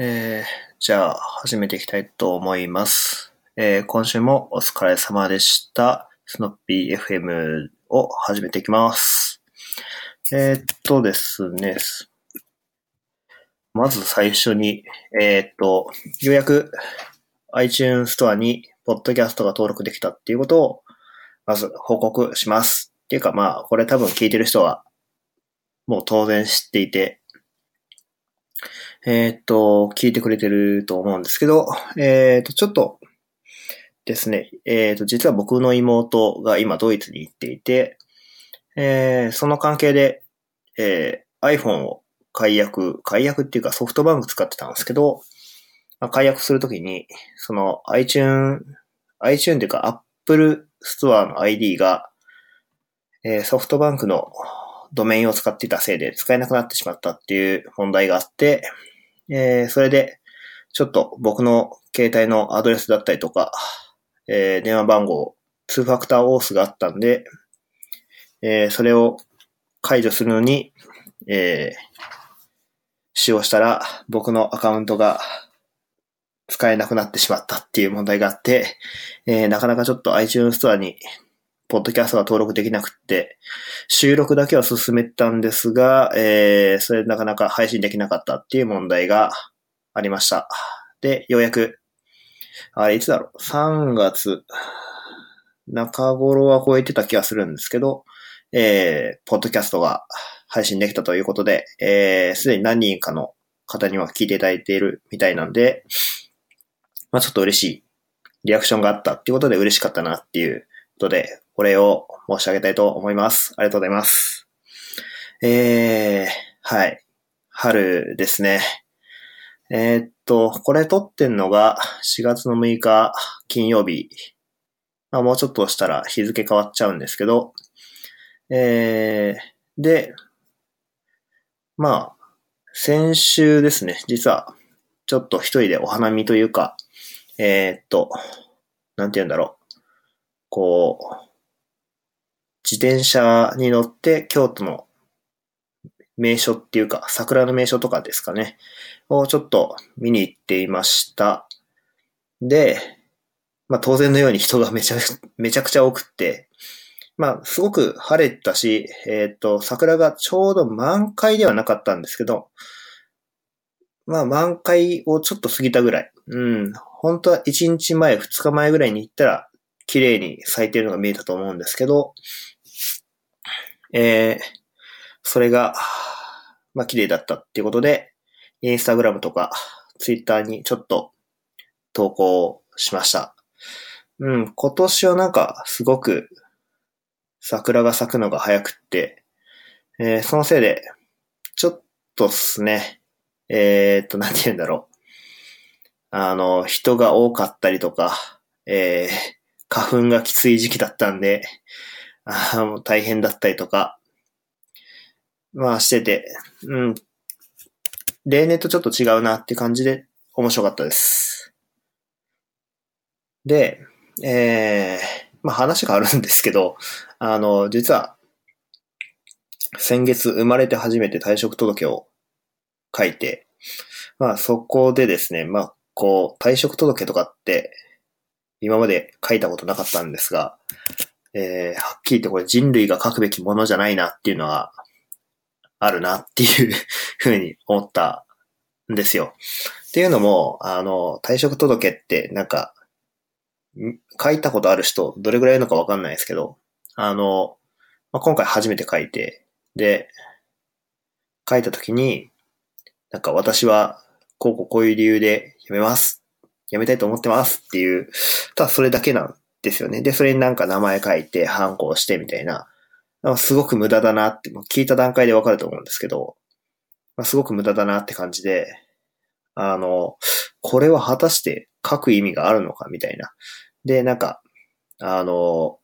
えー、じゃあ、始めていきたいと思います。えー、今週もお疲れ様でした。スノッピー FM を始めていきます。えー、っとですね。まず最初に、えー、っと、ようやく iTunes ストアにポッドキャストが登録できたっていうことを、まず報告します。っていうかまあ、これ多分聞いてる人は、もう当然知っていて、えーっと、聞いてくれてると思うんですけど、えーっと、ちょっとですね、えっと、実は僕の妹が今ドイツに行っていて、えーその関係で、えー iPhone を解約、解約っていうかソフトバンク使ってたんですけど、まあ解約するときに、その iTune、iTune っていうか Apple Store の ID が、えーソフトバンクのドメインを使っていたせいで使えなくなってしまったっていう問題があって、えーそれで、ちょっと僕の携帯のアドレスだったりとか、えー電話番号、2ファクターオースがあったんで、えーそれを解除するのに、え使用したら僕のアカウントが使えなくなってしまったっていう問題があって、えなかなかちょっと iTunes ストアにポッドキャストが登録できなくって、収録だけは進めたんですが、えー、それなかなか配信できなかったっていう問題がありました。で、ようやく、あれ、いつだろう、3月中頃は超えてた気がするんですけど、えー、ポッドキャストが配信できたということで、えー、すでに何人かの方には聞いていただいているみたいなんで、まあちょっと嬉しいリアクションがあったっていうことで嬉しかったなっていうことで、お礼を申し上げたいと思います。ありがとうございます。えー、はい。春ですね。えーっと、これ撮ってんのが4月の6日金曜日。まあもうちょっとしたら日付変わっちゃうんですけど、えー、で、まあ、先週ですね、実は、ちょっと一人でお花見というか、えーっと、なんて言うんだろう。こう、自転車に乗って京都の名所っていうか、桜の名所とかですかね、をちょっと見に行っていました。で、まあ当然のように人がめちゃ、めちゃくちゃ多くって、まあすごく晴れたし、えっ、と、桜がちょうど満開ではなかったんですけど、まあ満開をちょっと過ぎたぐらい。うん。本当は1日前、2日前ぐらいに行ったら、綺麗に咲いてるのが見えたと思うんですけど、えー、それが、まあ綺麗だったっていうことで、インスタグラムとか、ツイッターにちょっと投稿しました。うん、今年はなんか、すごく、桜が咲くのが早くって、えーそのせいで、ちょっとっすね、えー、っと、なんて言うんだろう。あの、人が多かったりとか、えー、花粉がきつい時期だったんで、あもう大変だったりとか、まあしてて、うん。例年とちょっと違うなって感じで面白かったです。で、えー、まあ話があるんですけど、あの、実は、先月生まれて初めて退職届を書いて、まあそこでですね、まあこう退職届とかって今まで書いたことなかったんですが、えー、はっきり言ってこれ人類が書くべきものじゃないなっていうのはあるなっていうふうに思ったんですよ。っていうのも、あの、退職届ってなんか、書いたことある人どれぐらいいるのかわかんないですけど、あの、まあ、今回初めて書いて、で、書いたときに、なんか私はこうこうこういう理由で辞めます。辞めたいと思ってますっていう、ただそれだけなんですよね。で、それになんか名前書いて、反抗してみたいな。すごく無駄だなって、聞いた段階でわかると思うんですけど、すごく無駄だなって感じで、あの、これは果たして書く意味があるのかみたいな。で、なんか、あの、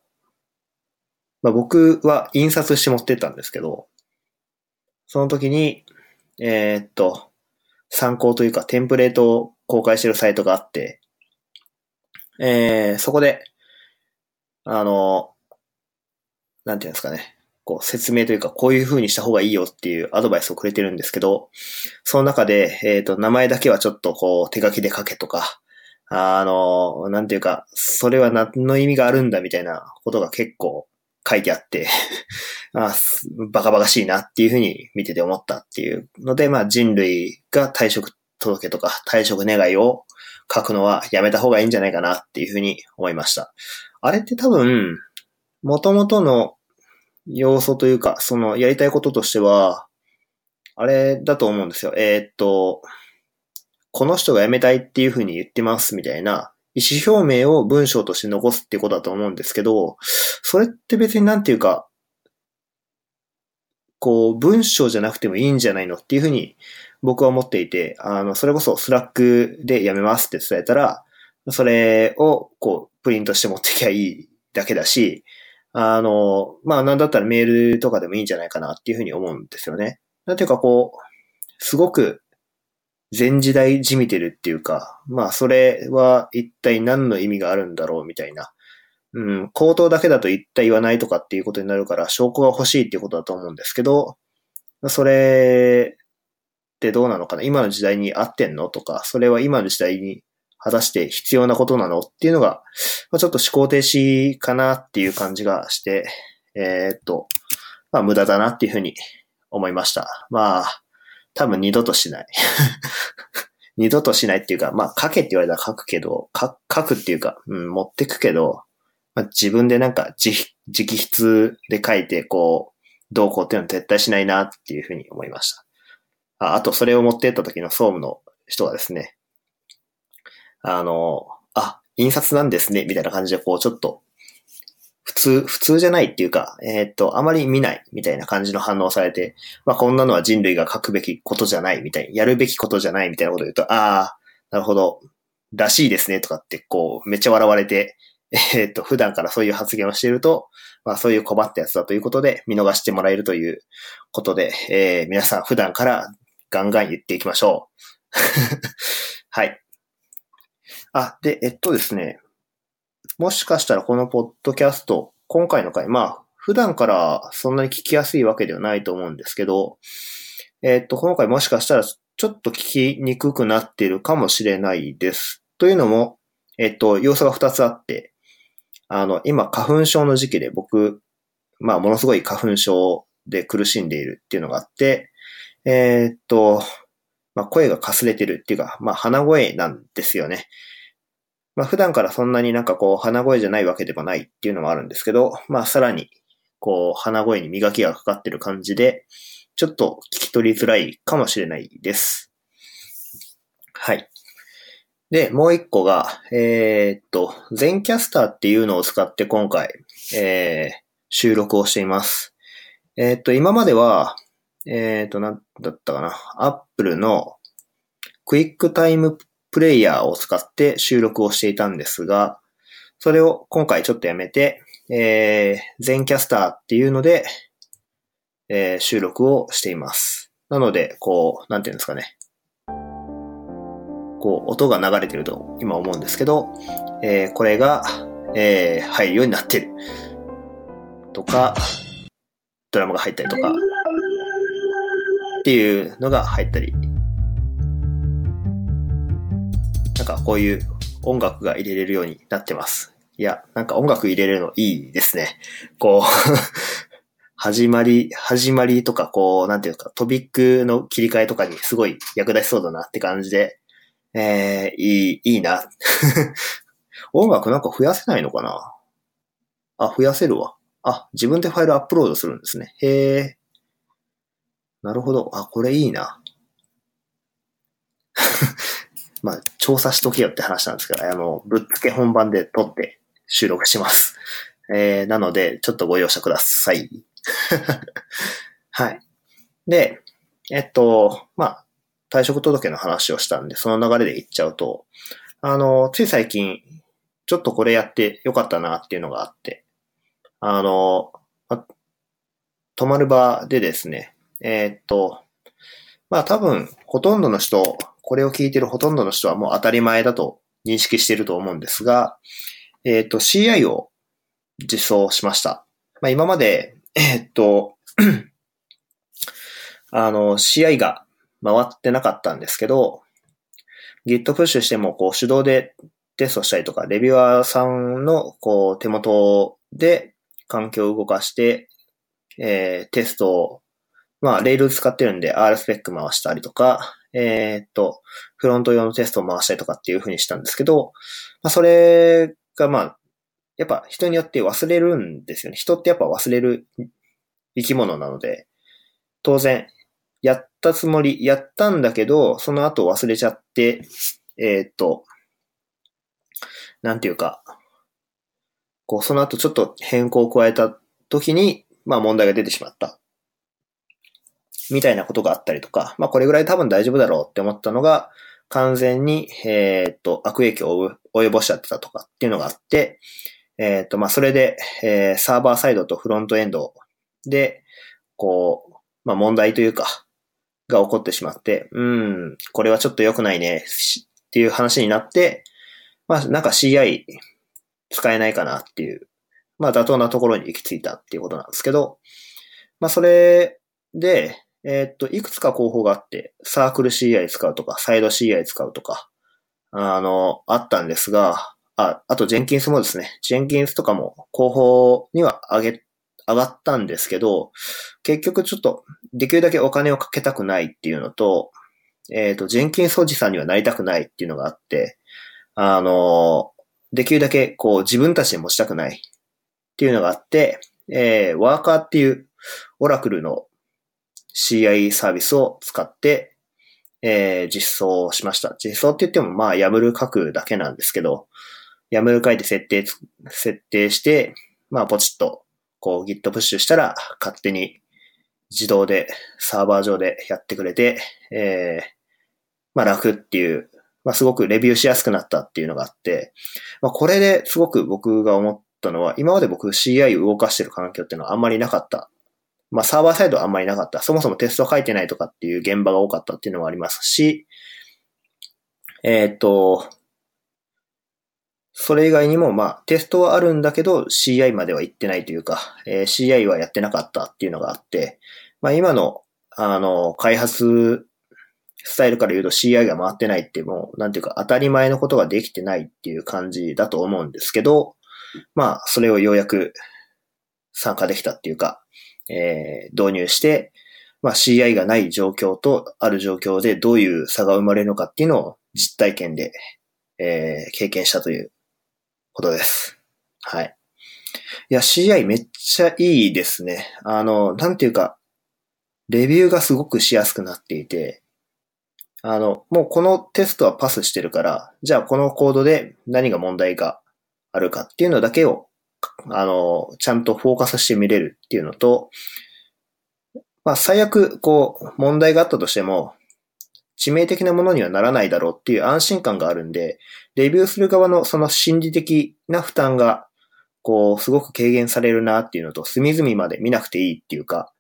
まあ、僕は印刷して持ってったんですけど、その時に、えーっと、参考というかテンプレートを公開してるサイトがあって、えー、そこで、あの、なんていうんですかね。こう説明というか、こういう風にした方がいいよっていうアドバイスをくれてるんですけど、その中で、えっ、ー、と、名前だけはちょっとこう手書きで書けとか、あの、なんていうか、それは何の意味があるんだみたいなことが結構書いてあって あバカバカしいなっていうふうに見てて思ったっていうので、まあ人類が退職届とか退職願を書くのはやめた方がいいんじゃないかなっていうふうに思いました。あれって多分、元々の要素というか、そのやりたいこととしては、あれだと思うんですよ。えー、っと、この人が辞めたいっていうふうに言ってますみたいな意思表明を文章として残すってことだと思うんですけど、それって別になんていうか、こう、文章じゃなくてもいいんじゃないのっていうふうに僕は思っていて、あの、それこそ Slack で辞めますって伝えたら、それをこう、プリントして持ってきゃいいだけだし、あの、まあなんだったらメールとかでもいいんじゃないかなっていうふうに思うんですよね。なんていうかこう、すごく前時代じみてるっていうか、まあそれは一体何の意味があるんだろうみたいな。うん、口頭だけだと一体言わないとかっていうことになるから証拠が欲しいっていうことだと思うんですけど、それってどうなのかな？今の時代に合ってんの？とか、それは今の時代に果たして必要なことなの？っていうのが、まあ、ちょっと思考停止かなっていう感じがして、えー、っと、まあ無駄だなっていうふうに思いました。まあ、多分二度としない。二度としないっていうか、まあ書けって言われたら書くけど、書くっていうか、うん、持ってくけど、まあ、自分でなんか直筆で書いて、こう、どうこうっていうのは絶対しないなっていうふうに思いました。ああと、それを持ってった時の総務の人はですね、あの、あ、印刷なんですね、みたいな感じで、こう、ちょっと普通、普通じゃないっていうか、えー、っと、あまり見ないみたいな感じの反応されて、まあこんなのは人類が書くべきことじゃないみたいやるべきことじゃないみたいなことを言うと、ああ、なるほど、らしいですねとかってこう、めっちゃ笑われて、えー、っと、普段からそういう発言をしていると、まあそういう困ったやつだということで見逃してもらえるということで、えー、皆さん普段からガンガン言っていきましょう。はい。あ、で、えっとですね、もしかしたらこのポッドキャスト、今回の回、まあ、普段からそんなに聞きやすいわけではないと思うんですけど、えっと、今回もしかしたらちょっと聞きにくくなっているかもしれないです。というのも、えっと、要素が2つあって、あの、今、花粉症の時期で僕、まあ、ものすごい花粉症で苦しんでいるっていうのがあって、えー、っと、まあ、声がかすれてるっていうか、まあ、鼻声なんですよね。まあ普段からそんなになんかこう鼻声じゃないわけでもないっていうのもあるんですけど、まあさらにこう鼻声に磨きがかかってる感じで、ちょっと聞き取りづらいかもしれないです。はい。で、もう一個が、えー、っと、全キャスターっていうのを使って今回、えー、収録をしています。えー、っと、今までは、えー、っと、なんだったかな。Apple のクイックタイムプレイヤーを使って収録をしていたんですが、それを今回ちょっとやめて、えー、全キャスターっていうので、えー、収録をしています。なので、こう、なんていうんですかね。こう、音が流れてると今思うんですけど、えー、これが、えー、入るようになってる。とか、ドラマが入ったりとか、っていうのが入ったりなんかこういう音楽が入れれるようになってます。いや、なんか音楽入れるのいいですね。こう 始まり、始まりとか、こう、なんていうか、トピックの切り替えとかにすごい役立ちそうだなって感じで、えー、いい、いいな。音楽なんか増やせないのかな？あ、増やせるわ。あ、自分でファイルアップロードするんですね。へえ。なるほど。あ、これいいな。まあ、調査しとけよって話なんですけど、あの、ぶっつけ本番で撮って収録します。えー、なので、ちょっとご容赦ください。はい。で、えっと、まあ、退職届の話をしたんで、その流れで言っちゃうと、あの、つい最近、ちょっとこれやってよかったなっていうのがあって、あの、泊まる場でですね、えー、っと、まあ多分、ほとんどの人、これを聞いてるほとんどの人はもう当たり前だと認識していると思うんですが、えっ、と、CI を実装しました。まあ、今までえー、っと、あの、試合が回ってなかったんですけど、Git プッシュしても、こう、手動でテストしたりとか、レビュアーさんの、こう、手元で環境を動かして、えー、テストを、まあ、レール使ってるんで R スペック回したりとか、えー、っと、フロント用のテストを回したりとかっていう風にしたんですけど、まあ、それがまあ、やっぱ人によって忘れるんですよね。人ってやっぱ忘れる生き物なので、当然、やったつもり、やったんだけど、その後忘れちゃって、えー、っと、なんていうか、こう、その後ちょっと変更を加えた時に、まあ問題が出てしまった。みたいなことがあったりとか、まあこれぐらい多分大丈夫だろうって思ったのが、完全に、えー、っと、悪影響を及ぼしちゃってたとかっていうのがあって、えー、っと、まあそれで、えー、サーバーサイドとフロントエンドで、こう、まあ問題というか、が起こってしまって、うん、これはちょっと良くないね、っていう話になって、まあなんか CI 使えないかなっていう、まあ妥当なところに行き着いたっていうことなんですけど、まあそれで、えー、っと、いくつか候補があって、サークル CI 使うとか、サイド CI 使うとか、あの、あったんですが、あ、あとジェンキンスもですね、ジェンキンスとかも候補には上げ、上がったんですけど、結局ちょっと、できるだけお金をかけたくないっていうのと、えっ、ー、と、ジェンキンスおじさんにはなりたくないっていうのがあって、あの、できるだけこう自分たちで持ちたくないっていうのがあって、えー、ワーカーっていうオラクルの CI サービスを使って、えー、実装しました。実装って言っても、まあ、YAML 書くだけなんですけど、YAML 書いて設定、設定して、まあ、ポチッと、こう、Git プッシュしたら、勝手に自動でサーバー上でやってくれて、えー、まあ、楽っていう、まあ、すごくレビューしやすくなったっていうのがあって、まあ、これですごく僕が思ったのは、今まで僕 CI 動かしてる環境っていうのはあんまりなかったまあサーバーサイドはあんまりなかった。そもそもテスト書いてないとかっていう現場が多かったっていうのもありますし、えっ、ー、と、それ以外にも、まあ、テストはあるんだけど、CI までは行ってないというか、えー、CI はやってなかったっていうのがあって、まあ今の、あの、開発スタイルから言うと CI が回ってないってもう、なんていうか当たり前のことができてないっていう感じだと思うんですけど、まあ、それをようやく参加できたっていうか、えー、導入して、まあ、CI がない状況とある状況でどういう差が生まれるのかっていうのを実体験で、えー、経験したということです。はい。いや、CI めっちゃいいですね。あの、なんていうか、レビューがすごくしやすくなっていて、あの、もうこのテストはパスしてるから、じゃあこのコードで何が問題があるかっていうのだけをあの、ちゃんとフォーカスして見れるっていうのと、まあ最悪、こう、問題があったとしても、致命的なものにはならないだろうっていう安心感があるんで、レビューする側のその心理的な負担が、こう、すごく軽減されるなっていうのと、隅々まで見なくていいっていうか、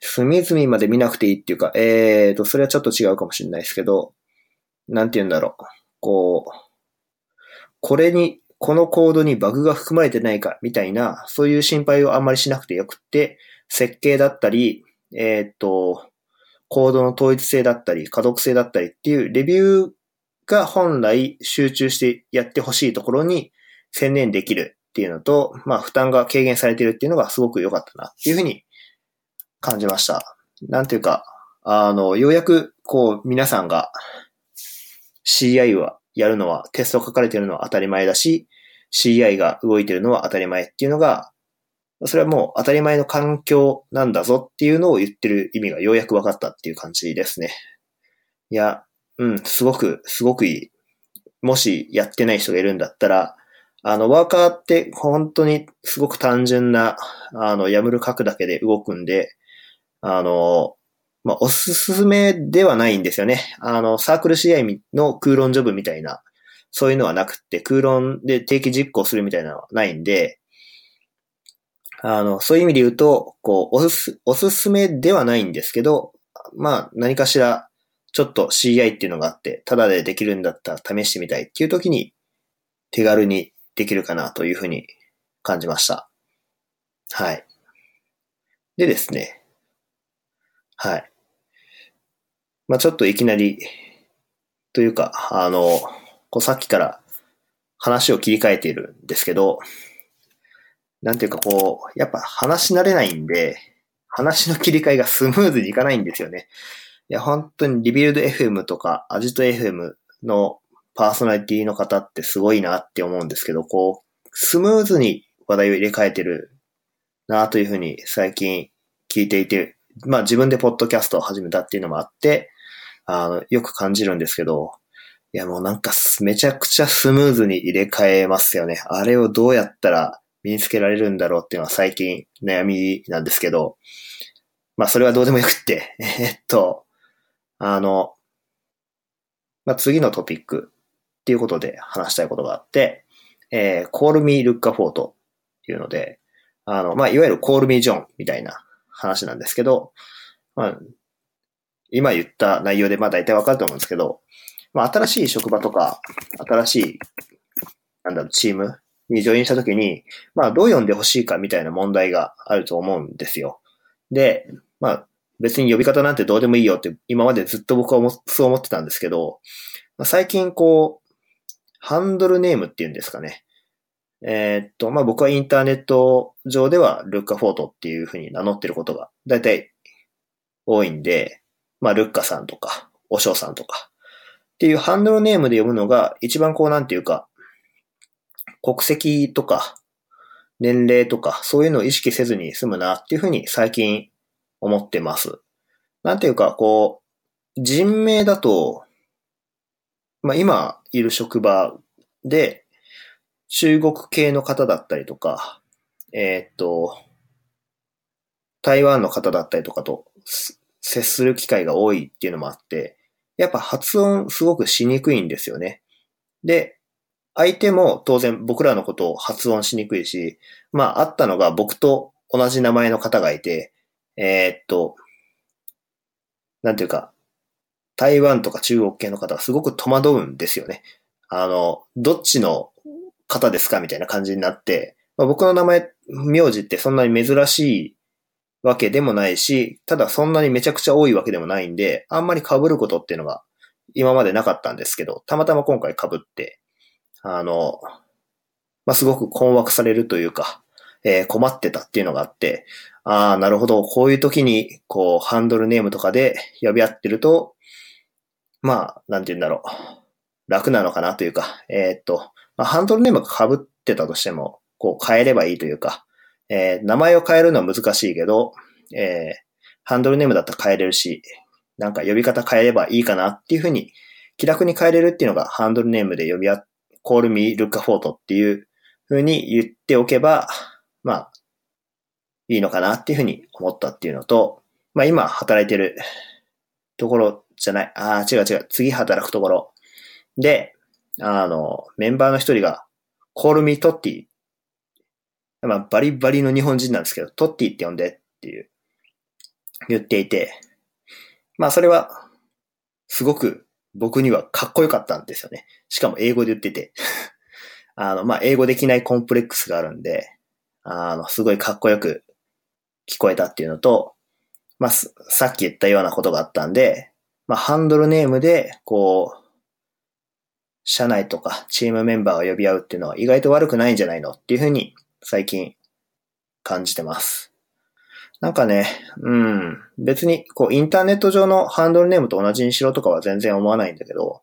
隅々まで見なくていいっていうか、えーと、それはちょっと違うかもしれないですけど、なんて言うんだろう。こう、これにこのコードにバグが含まれてないかみたいな、そういう心配をあんまりしなくてよくって、設計だったり、えー、っと、コードの統一性だったり、可読性だったりっていうレビューが本来集中してやってほしいところに専念できるっていうのと、まあ負担が軽減されてるっていうのがすごく良かったなっていうふうに感じました。なんていうか、あの、ようやくこう皆さんが CI はやるのは、テスト書かれてるのは当たり前だし、CI が動いてるのは当たり前っていうのが、それはもう当たり前の環境なんだぞっていうのを言ってる意味がようやく分かったっていう感じですね。いや、うん、すごく、すごくいい。もしやってない人がいるんだったら、あの、ワーカーって本当にすごく単純な、あの、やむる書くだけで動くんで、あの、まあ、おすすめではないんですよね。あの、サークル CI の空論ジョブみたいな、そういうのはなくって、空論で定期実行するみたいなのはないんで、あの、そういう意味で言うと、こう、おす、おすすめではないんですけど、まあ、何かしら、ちょっと CI っていうのがあって、ただでできるんだったら試してみたいっていう時に、手軽にできるかなというふうに感じました。はい。でですね、はい。まあちょっといきなり、というか、あの、こうさっきから話を切り替えているんですけど、なんていうかこう、やっぱ話し慣れないんで、話の切り替えがスムーズにいかないんですよね。いや、本当にリビルド FM とかアジト FM のパーソナリティの方ってすごいなって思うんですけど、こう、スムーズに話題を入れ替えてるなというふうに最近聞いていて、まあ自分でポッドキャストを始めたっていうのもあって、あの、よく感じるんですけど、いやもうなんかめちゃくちゃスムーズに入れ替えますよね。あれをどうやったら身につけられるんだろうっていうのは最近悩みなんですけど、まあそれはどうでもよくって、えっと、あの、まあ次のトピックっていうことで話したいことがあって、えー、call me look for というので、あの、まあいわゆる call me John みたいな話なんですけど、まあ、今言った内容でまあ大体わかると思うんですけど、まあ新しい職場とか、新しい、なんだろう、チームにジョインしたときに、まあどう読んでほしいかみたいな問題があると思うんですよ。で、まあ別に呼び方なんてどうでもいいよって今までずっと僕はそう思ってたんですけど、まあ、最近こう、ハンドルネームっていうんですかね。えー、っと、まあ、僕はインターネット上ではルッカフォートっていうふうに名乗ってることが大体多いんで、まあ、ルッカさんとか、おしょうさんとかっていうハンドルネームで読むのが一番こうなんていうか、国籍とか年齢とかそういうのを意識せずに済むなっていうふうに最近思ってます。なんていうか、こう、人名だと、まあ今いる職場で中国系の方だったりとか、えー、っと、台湾の方だったりとかと接する機会が多いっていうのもあって、やっぱ発音すごくしにくいんですよね。で、相手も当然僕らのことを発音しにくいし、まああったのが僕と同じ名前の方がいて、えー、っと、なんていうか、台湾とか中国系の方はすごく戸惑うんですよね。あの、どっちの方ですかみたいな感じになって、まあ、僕の名前、名字ってそんなに珍しいわけでもないし、ただそんなにめちゃくちゃ多いわけでもないんで、あんまり被ることっていうのが今までなかったんですけど、たまたま今回被って、あの、まあ、すごく困惑されるというか、えー、困ってたっていうのがあって、ああ、なるほど、こういう時に、こう、ハンドルネームとかで呼び合ってると、まあ、なんて言うんだろう。楽なのかなというか、えー、っと、まあ、ハンドルネームが被ってたとしても、こう変えればいいというか、えー、名前を変えるのは難しいけど、えー、ハンドルネームだったら変えれるし、なんか呼び方変えればいいかなっていうふうに、気楽に変えれるっていうのがハンドルネームで呼び合、call me look for っていうふうに言っておけば、まあ、いいのかなっていうふうに思ったっていうのと、まあ今働いてるところじゃない、ああ、違う違う、次働くところで、あの、メンバーの一人が、コールミートッティ。まあ、バリバリの日本人なんですけど、トッティって呼んでっていう、言っていて、まあそれは、すごく僕にはかっこよかったんですよね。しかも英語で言ってて。あの、まあ英語できないコンプレックスがあるんで、あの、すごいかっこよく聞こえたっていうのと、まあ、さっき言ったようなことがあったんで、まあ、ハンドルネームで、こう、社内とかチームメンバーを呼び合うっていうのは意外と悪くないんじゃないのっていうふうに最近感じてます。なんかね、うん、別にこうインターネット上のハンドルネームと同じにしろとかは全然思わないんだけど、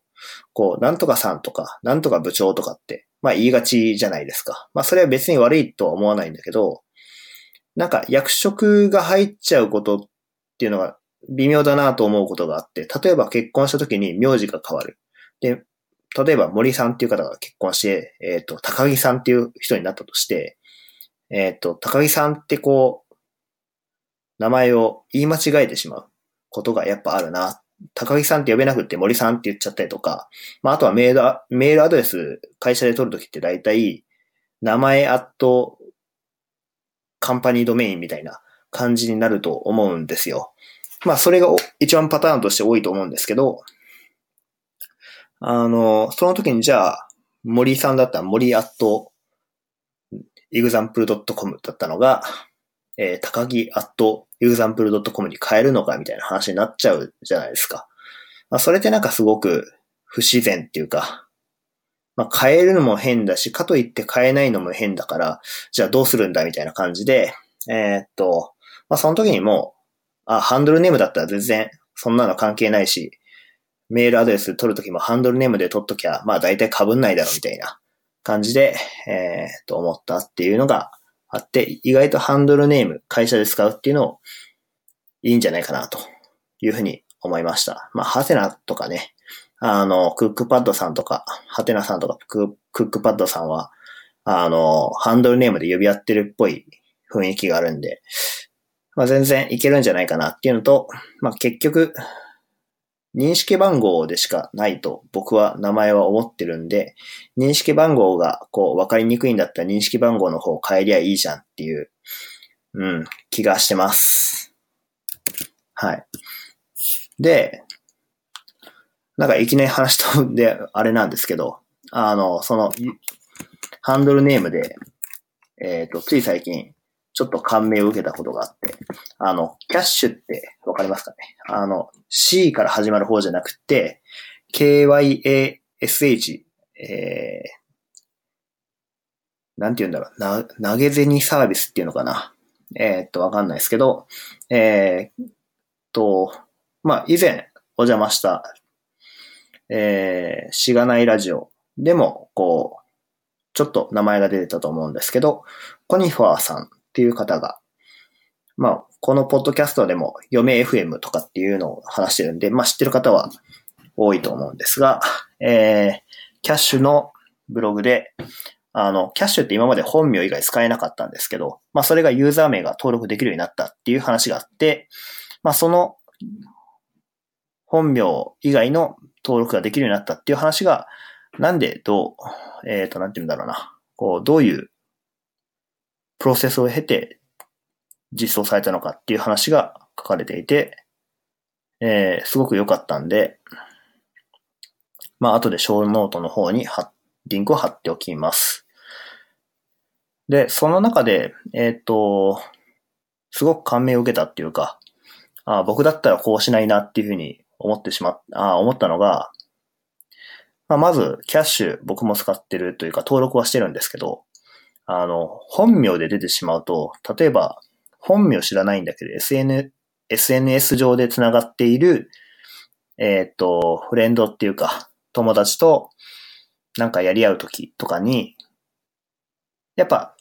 こう、なんとかさんとか、なんとか部長とかって、まあ言いがちじゃないですか。まあそれは別に悪いとは思わないんだけど、なんか役職が入っちゃうことっていうのが微妙だなと思うことがあって、例えば結婚した時に名字が変わる。で、例えば森さんっていう方が結婚して、えっ、ー、と、高木さんっていう人になったとして、えっ、ー、と、高木さんってこう、名前を言い間違えてしまうことがやっぱあるな。高木さんって呼べなくて森さんって言っちゃったりとか、まあ、あとはメール、メールアドレス会社で取るときって大体、名前アットカンパニードメインみたいな感じになると思うんですよ。まあ、それが一番パターンとして多いと思うんですけど、あの、その時にじゃあ、森さんだったら森アット example.com だったのが、えー、高木アットユーザンプル .com に変えるのかみたいな話になっちゃうじゃないですか。まあ、それってなんかすごく不自然っていうか、まあ、変えるのも変だし、かといって変えないのも変だから、じゃあどうするんだみたいな感じで、えー、っと、まあ、その時にも、あ、ハンドルネームだったら全然そんなの関係ないし、メールアドレス取るときもハンドルネームで取っときゃ、まあ大体被んないだろうみたいな感じで、えー、と思ったっていうのがあって、意外とハンドルネーム会社で使うっていうのをいいんじゃないかなというふうに思いました。まあ、ハテナとかね、あの、クックパッドさんとか、ハテナさんとかクックパッドさんは、あの、ハンドルネームで呼び合ってるっぽい雰囲気があるんで、まあ、全然いけるんじゃないかなっていうのと、まあ、結局、認識番号でしかないと僕は名前は思ってるんで、認識番号がこう分かりにくいんだったら認識番号の方を変えりゃいいじゃんっていう、うん、気がしてます。はい。で、なんかいきなり話とであれなんですけど、あの、その、ハンドルネームで、えっ、ー、と、つい最近、ちょっと感銘を受けたことがあって、あの、キャッシュってわかりますかね？あの、C から始まる方じゃなくて、KYASH、えー、なんて言うんだろう、な、投げ銭サービスっていうのかな？えー、っと、わかんないですけど、えー、と、まあ、以前お邪魔した、えー、しがないラジオでも、こう、ちょっと名前が出てたと思うんですけど、コニファーさんっていう方が、まあ、このポッドキャストでも、嫁 FM とかっていうのを話してるんで、まあ知ってる方は多いと思うんですが、えー、キャッシュのブログで、あの、キャッシュって今まで本名以外使えなかったんですけど、まあそれがユーザー名が登録できるようになったっていう話があって、まあその本名以外の登録ができるようになったっていう話が、なんでどう、えっ、ー、と、なんて言うんだろうな。こう、どういうプロセスを経て実装されたのかっていう話が書かれていて、えー、すごく良かったんで、まあ、後でショーノートの方にリンクを貼っておきます。で、その中で、えっ、と、すごく感銘を受けたっていうか、あ僕だったらこうしないなっていうふうに思ってしまっ、あ思ったのが、まあ、まず、キャッシュ僕も使ってるというか登録はしてるんですけど、あの、本名で出てしまうと、例えば、本名知らないんだけど、SN、SNS 上で繋がっている、えっ、ー、と、フレンドっていうか、友達となんかやり合うときとかに、やっぱ、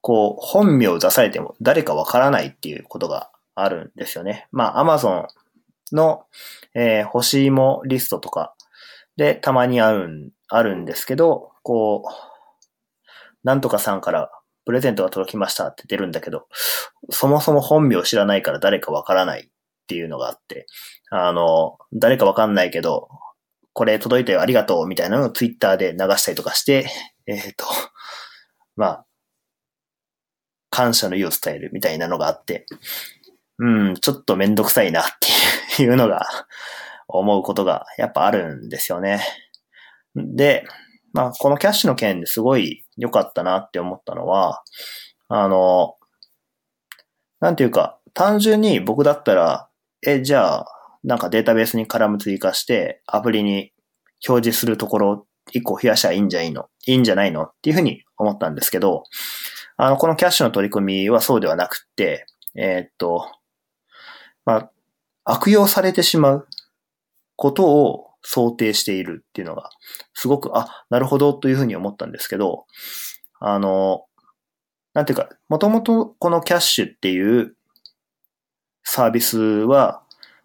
こう、本名を出されても誰かわからないっていうことがあるんですよね。まあ、Amazon の、えー、欲しいもリストとかでたまにある、あるんですけど、こう、なんとかさんからプレゼントが届きましたって出るんだけど、そもそも本名知らないから誰かわからないっていうのがあって、あの、誰かわかんないけど、これ届いたよありがとうみたいなのをツイッターで流したりとかして、えっ、ー、と、まあ、感謝の意を伝えるみたいなのがあって、うん、ちょっとめんどくさいなっていうのが思うことがやっぱあるんですよね。で、まあ、このキャッシュの件ですごい良かったなって思ったのは、あの、なんていうか、単純に僕だったら、え、じゃあ、なんかデータベースにカラム追加して、アプリに表示するところ一個増やしゃいいんじゃいいの？いいんじゃないの？っていうふうに思ったんですけど、あの、このキャッシュの取り組みはそうではなくって、えー、っと、まあ、悪用されてしまうことを想定しているっていうのが、すごく、あ、なるほどというふうに思ったんですけど、あの、なんていうか、もともとこのキャッシュっていうサービスは、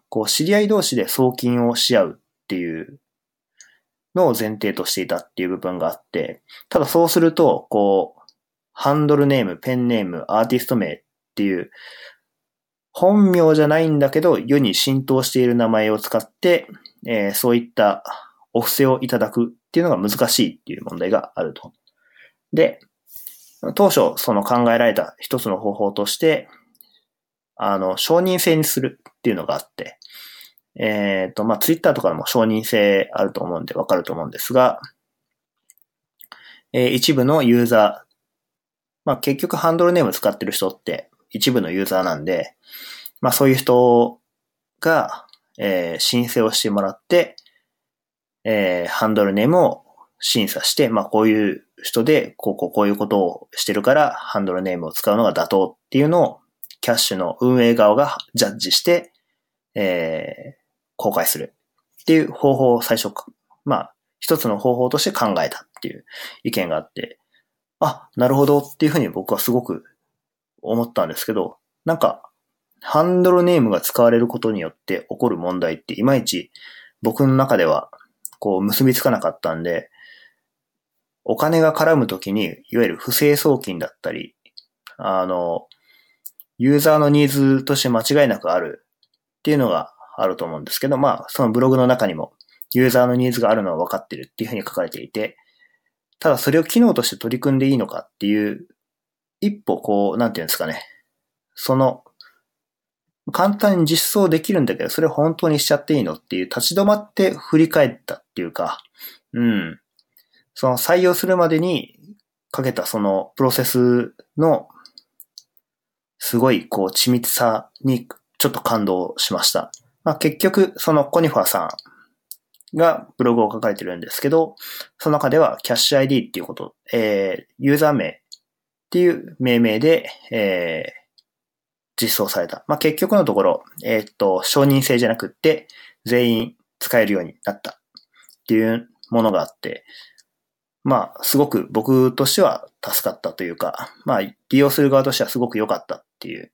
こう、知り合い同士で送金をし合うっていうのを前提としていたっていう部分があって、ただそうすると、こう、ハンドルネーム、ペンネーム、アーティスト名っていう、本名じゃないんだけど、世に浸透している名前を使って、えー、そういったお布施をいただくっていうのが難しいっていう問題があると。で、当初その考えられた一つの方法として、あの、承認制にするっていうのがあって、えっ、ー、と、まあ、ツイッターとかでも承認制あると思うんでわかると思うんですが、えー、一部のユーザー、まあ、結局ハンドルネーム使ってる人って、一部のユーザーなんで、まあそういう人が、えー、申請をしてもらって、えー、ハンドルネームを審査して、まあこういう人で、こうこうこういうことをしてるから、ハンドルネームを使うのが妥当っていうのを、キャッシュの運営側がジャッジして、えー、公開するっていう方法を最初、まあ、一つの方法として考えたっていう意見があって、あ、なるほどっていうふうに僕はすごく思ったんですけど、なんか、ハンドルネームが使われることによって起こる問題っていまいち僕の中ではこう結びつかなかったんで、お金が絡むときに、いわゆる不正送金だったり、あの、ユーザーのニーズとして間違いなくあるっていうのがあると思うんですけど、まあ、そのブログの中にもユーザーのニーズがあるのは分かってるっていうふうに書かれていて、ただそれを機能として取り組んでいいのかっていう、一歩こう、なんていうんですかね。その簡単に実装できるんだけど、それ本当にしちゃっていいのっていう立ち止まって振り返ったっていうか、うん。その採用するまでにかけたそのプロセスのすごいこう緻密さにちょっと感動しました。まあ、結局、そのコニファーさんがブログを書かれてるんですけど、その中ではキャッシュ ID っていうこと、えー、ユーザー名っていう命名で、えー、実装された。まあ、結局のところ、えー、っと、承認制じゃなくって、全員使えるようになったっていうものがあって、まあ、すごく僕としては助かったというか、まあ、利用する側としてはすごく良かったっていう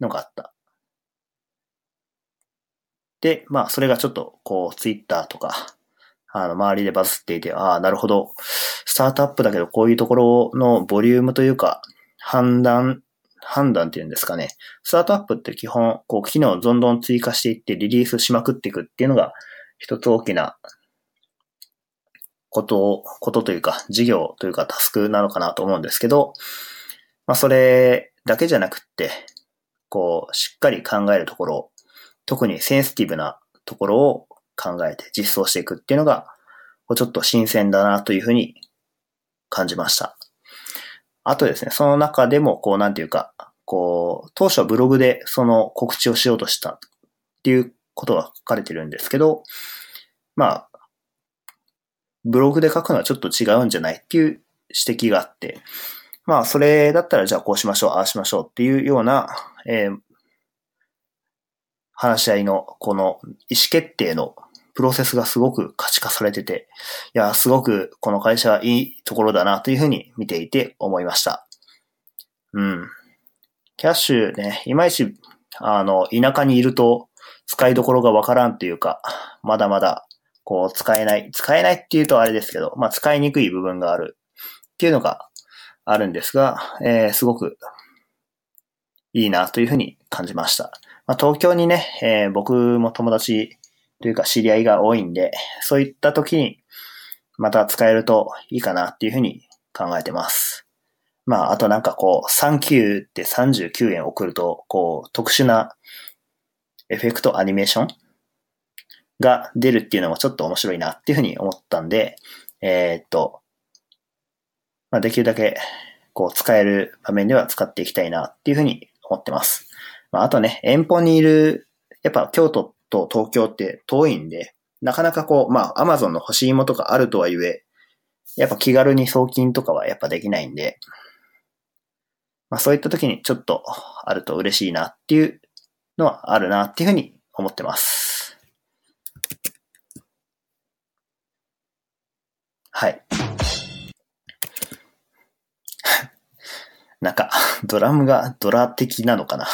のがあった。で、まあ、それがちょっと、こう、ツイッターとか、あの、周りでバズっていて、ああ、なるほど。スタートアップだけど、こういうところのボリュームというか、判断判断っていうんですかね。スタートアップって基本、こう、機能をどんどん追加していってリリースしまくっていくっていうのが、一つ大きなことを、ことというか、事業というかタスクなのかなと思うんですけど、まあ、それだけじゃなくって、こう、しっかり考えるところ、特にセンシティブなところを考えて実装していくっていうのが、ちょっと新鮮だなというふうに感じました。あとですね、その中でも、こう、なんていうか、こう、当初はブログでその告知をしようとしたっていうことが書かれてるんですけど、まあ、ブログで書くのはちょっと違うんじゃないっていう指摘があって、まあ、それだったらじゃあこうしましょう、ああしましょうっていうような、えー、話し合いの、この意思決定のプロセスがすごく可視化されてて、いや、すごくこの会社はいいところだなというふうに見ていて思いました。うん。キャッシュね、いまいち、あの、田舎にいると使いどころがわからんというか、まだまだ、こう、使えない。使えないっていうとあれですけど、まあ、使いにくい部分があるっていうのがあるんですが、えー、すごくいいなというふうに感じました。まあ、東京にね、えー、僕も友達というか知り合いが多いんで、そういった時にまた使えるといいかなっていうふうに考えてます。まあ、あとなんかこう、サンキューって39円送ると、こう、特殊なエフェクトアニメーションが出るっていうのもちょっと面白いなっていうふうに思ったんで、えー、っと、まあ、できるだけ、こう、使える場面では使っていきたいなっていうふうに思ってます。まあ、あとね、遠方にいる、やっぱ京都と東京って遠いんで、なかなかこう、まあ、アマゾンの欲しいもとかあるとはいえ、やっぱ気軽に送金とかはやっぱできないんで、まあそういった時にちょっとあると嬉しいなっていうのはあるなっていうふうに思ってます。はい。なんか、ドラムがドラ的なのかな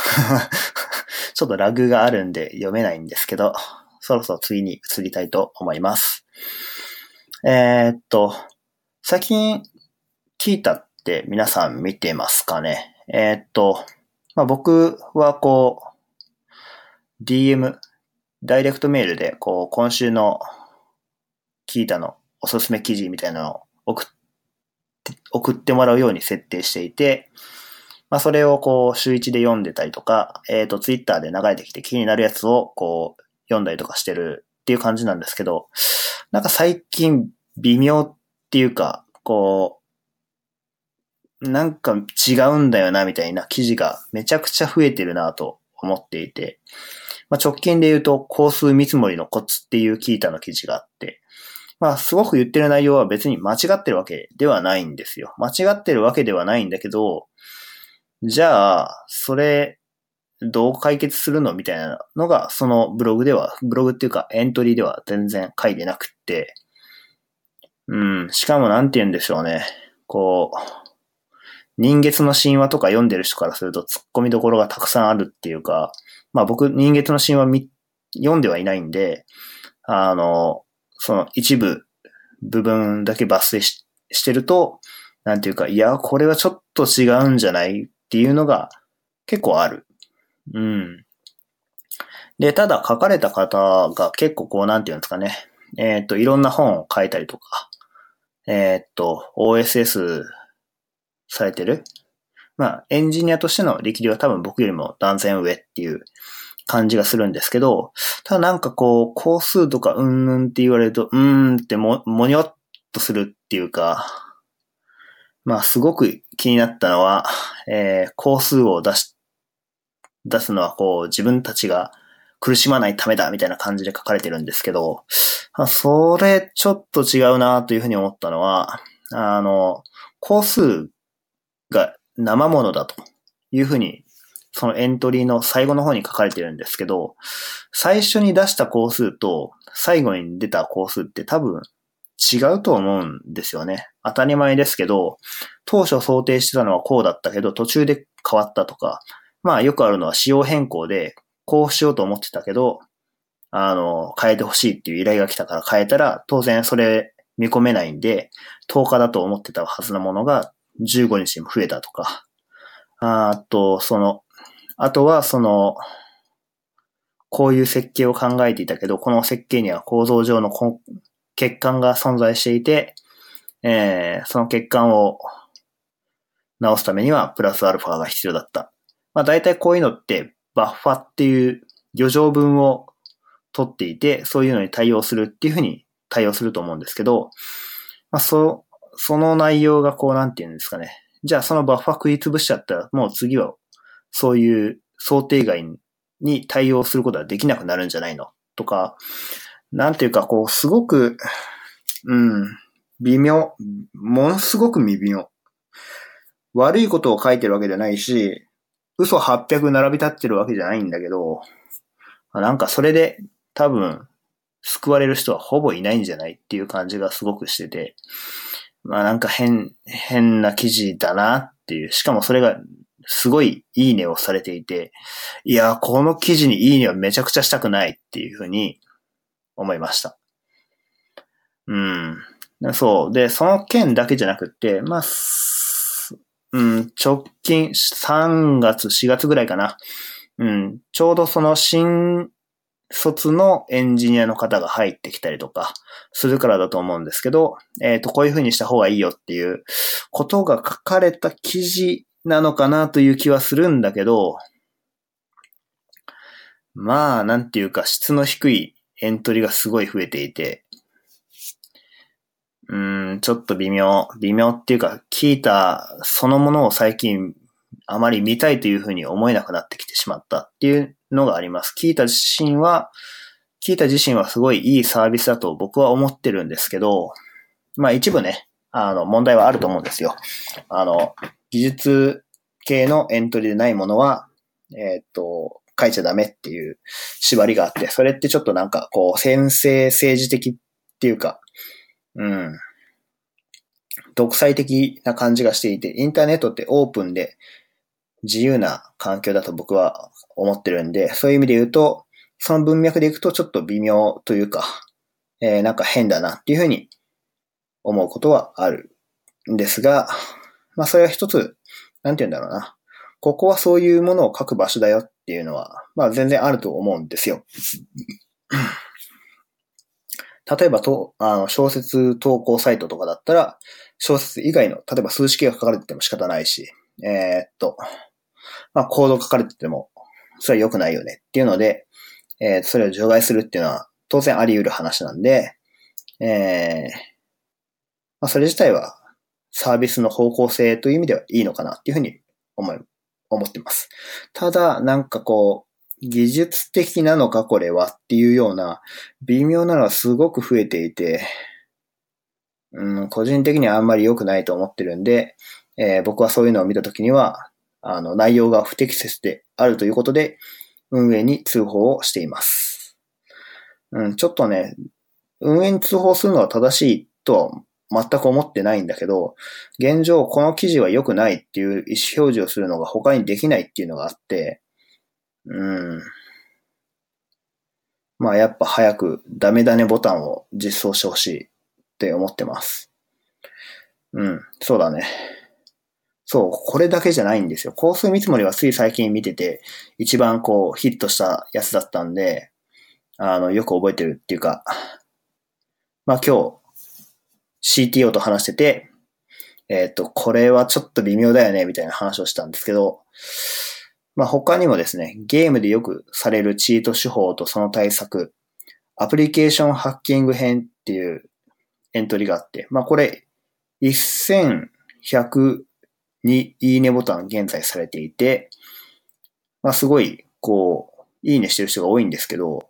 ちょっとラグがあるんで読めないんですけど、そろそろ次に移りたいと思います。えー、っと、最近聞いたって皆さん見てますかね？えー、っと、まあ、僕はこう、DM、ダイレクトメールで、こう、今週の聞いたの、おすすめ記事みたいなのを送って、送ってもらうように設定していて、まあ、それをこう、週一で読んでたりとか、えっ、ー、と、ツイッターで流れてきて気になるやつをこう、読んだりとかしてるっていう感じなんですけど、なんか最近微妙っていうか、こうなんか違うんだよな、みたいな記事がめちゃくちゃ増えてるなと思っていて、まあ、直近で言うと、工数見積もりのコツっていうキータの記事があって、まあ、すごく言ってる内容は別に間違ってるわけではないんですよ。間違ってるわけではないんだけど、じゃあ、それ、どう解決するの？みたいなのが、そのブログでは、ブログっていうかエントリーでは全然書いてなくって、うん、しかもなんて言うんでしょうね。こう、人月の神話とか読んでる人からすると突っ込みどころがたくさんあるっていうか、まあ僕人月の神話み読んではいないんで、あの、その一部、部分だけ抜粋ししてると、なんていうか、いや、これはちょっと違うんじゃない？っていうのが結構ある。うん。で、ただ書かれた方が結構こう、なんていうんですかね。えっ、ー、と、いろんな本を書いたりとか、えっ、ー、と、OSS されてる？まあ、エンジニアとしての力量は多分僕よりも断然上っていう感じがするんですけど、ただなんかこう、工数とかうんぬんって言われると、うーんっても、もにょっとするっていうか、まあ、すごく気になったのは、えー、工数を出し、出すのはこう、自分たちが苦しまないためだみたいな感じで書かれてるんですけど、あそれちょっと違うなというふうに思ったのは、あの、工数が生ものだというふうに、そのエントリーの最後の方に書かれてるんですけど、最初に出した工数と最後に出た工数って多分違うと思うんですよね。当たり前ですけど、当初想定してたのはこうだったけど、途中で変わったとか、まあよくあるのは仕様変更で、こうしようと思ってたけど、あの、変えてほしいっていう依頼が来たから変えたら、当然それ見込めないんで、10日だと思ってたはずのものが15日にも増えたとか、あと、その、あとはその、こういう設計を考えていたけど、この設計には構造上の欠陥が存在していて、えー、その欠陥を直すためにはプラスアルファが必要だった。まあ大体こういうのってバッファっていう余剰分を取っていて、そういうのに対応するっていうふうに対応すると思うんですけど、まあそ、その内容がこうなんて言うんですかね。じゃあそのバッファ食い潰しちゃったら、もう次はそういう想定外に対応することはできなくなるんじゃないの？とか、なんていうかこう、すごく、うん、微妙。ものすごく微妙。悪いことを書いてるわけじゃないし、嘘800並び立ってるわけじゃないんだけど、なんかそれで多分救われる人はほぼいないんじゃないっていう感じがすごくしてて、まあなんか変、変な記事だなっていう、しかもそれがすごいいいねをされていて、いや、この記事にいいねはめちゃくちゃしたくないっていうふうに思いました。うん。そう。で、その件だけじゃなくて、まあ、うん、直近3月、4月ぐらいかな。うん、ちょうどその新卒のエンジニアの方が入ってきたりとかするからだと思うんですけど、えっ、ー、と、こういう風にした方がいいよっていうことが書かれた記事なのかなという気はするんだけど、まあ、なんていうか質の低いエントリーがすごい増えていて、うーん、ちょっと微妙。微妙っていうか、聞いたそのものを最近あまり見たいというふうに思えなくなってきてしまったっていうのがあります。聞いた自身は、聞いた自身はすごいいいサービスだと僕は思ってるんですけど、まあ一部ね、あの問題はあると思うんですよ。あの、技術系のエントリーでないものは、えー、っと、書いちゃダメっていう縛りがあって、それってちょっとなんかこう、先制政治的っていうか、うん。独裁的な感じがしていて、インターネットってオープンで自由な環境だと僕は思ってるんで、そういう意味で言うと、その文脈でいくとちょっと微妙というか、えー、なんか変だなっていうふうに思うことはあるんですが、まあそれは一つ、なんて言うんだろうな。ここはそういうものを書く場所だよっっていうのは、まあ全然あると思うんですよ。例えばと、あの、小説投稿サイトとかだったら、小説以外の、例えば数式が書かれてても仕方ないし、えー、っと、まあ、コード書かれてても、それは良くないよねっていうので、えー、それを除外するっていうのは当然あり得る話なんで、えー、まあ、それ自体はサービスの方向性という意味ではいいのかなっていうふうに思い、思ってます。ただ、なんかこう、技術的なのかこれはっていうような微妙なのはすごく増えていて、うん、個人的にはあんまり良くないと思ってるんで、えー、僕はそういうのを見たときには、あの、内容が不適切であるということで、運営に通報をしています。うん、ちょっとね、運営に通報するのは正しいとは全く思ってないんだけど、現状この記事は良くないっていう意思表示をするのが他にできないっていうのがあって、うん。まあやっぱ早くダメだねボタンを実装してほしいって思ってます。うん、そうだね。そう、これだけじゃないんですよ。香水見積もりはつい最近見てて、一番こうヒットしたやつだったんで、あの、よく覚えてるっていうか、まあ今日 CTO と話してて、えっ、ー、と、これはちょっと微妙だよね、みたいな話をしたんですけど、まあ他にもですね、ゲームでよくされるチート手法とその対策、アプリケーションハッキング編っていうエントリーがあって、まあこれ、1100にいいねボタン現在されていて、まあすごい、こう、いいねしてる人が多いんですけど、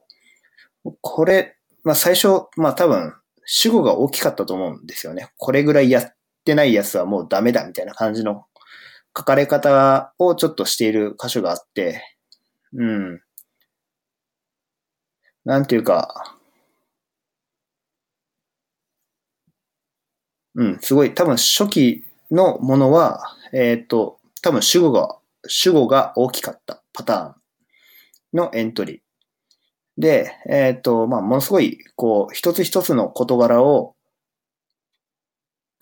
これ、まあ最初、まあ多分、主語が大きかったと思うんですよね。これぐらいやってないやつはもうダメだみたいな感じの書かれ方をちょっとしている箇所があって、うん。なんていうか、うん、すごい、多分初期のものは、えっ、ー、と、多分主語が、主語が大きかったパターンのエントリー。で、えっ、ー、と、まあ、ものすごい、こう、一つ一つの事柄を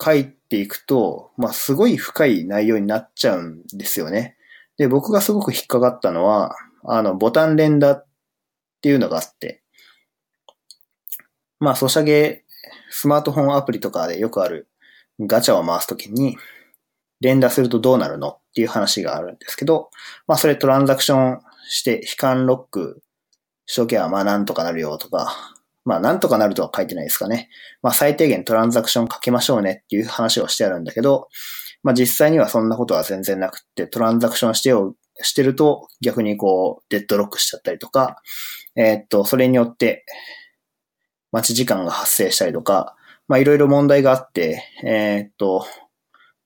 書いていくと、まあ、すごい深い内容になっちゃうんですよね。で、僕がすごく引っかかったのは、あの、ボタン連打っていうのがあって、まあ、ソシャゲ、スマートフォンアプリとかでよくあるガチャを回すときに、連打するとどうなるのっていう話があるんですけど、まあそれトランザクションして悲観ロックしとけばまあなんとかなるよとか、まあなんとかなるとは書いてないですかね。まあ最低限トランザクションかけましょうねっていう話をしてあるんだけど、まあ実際にはそんなことは全然なくって、トランザクションしてよ、してると逆にこうデッドロックしちゃったりとか、えー、っと、それによって待ち時間が発生したりとか、まあいろいろ問題があって、えー、っと、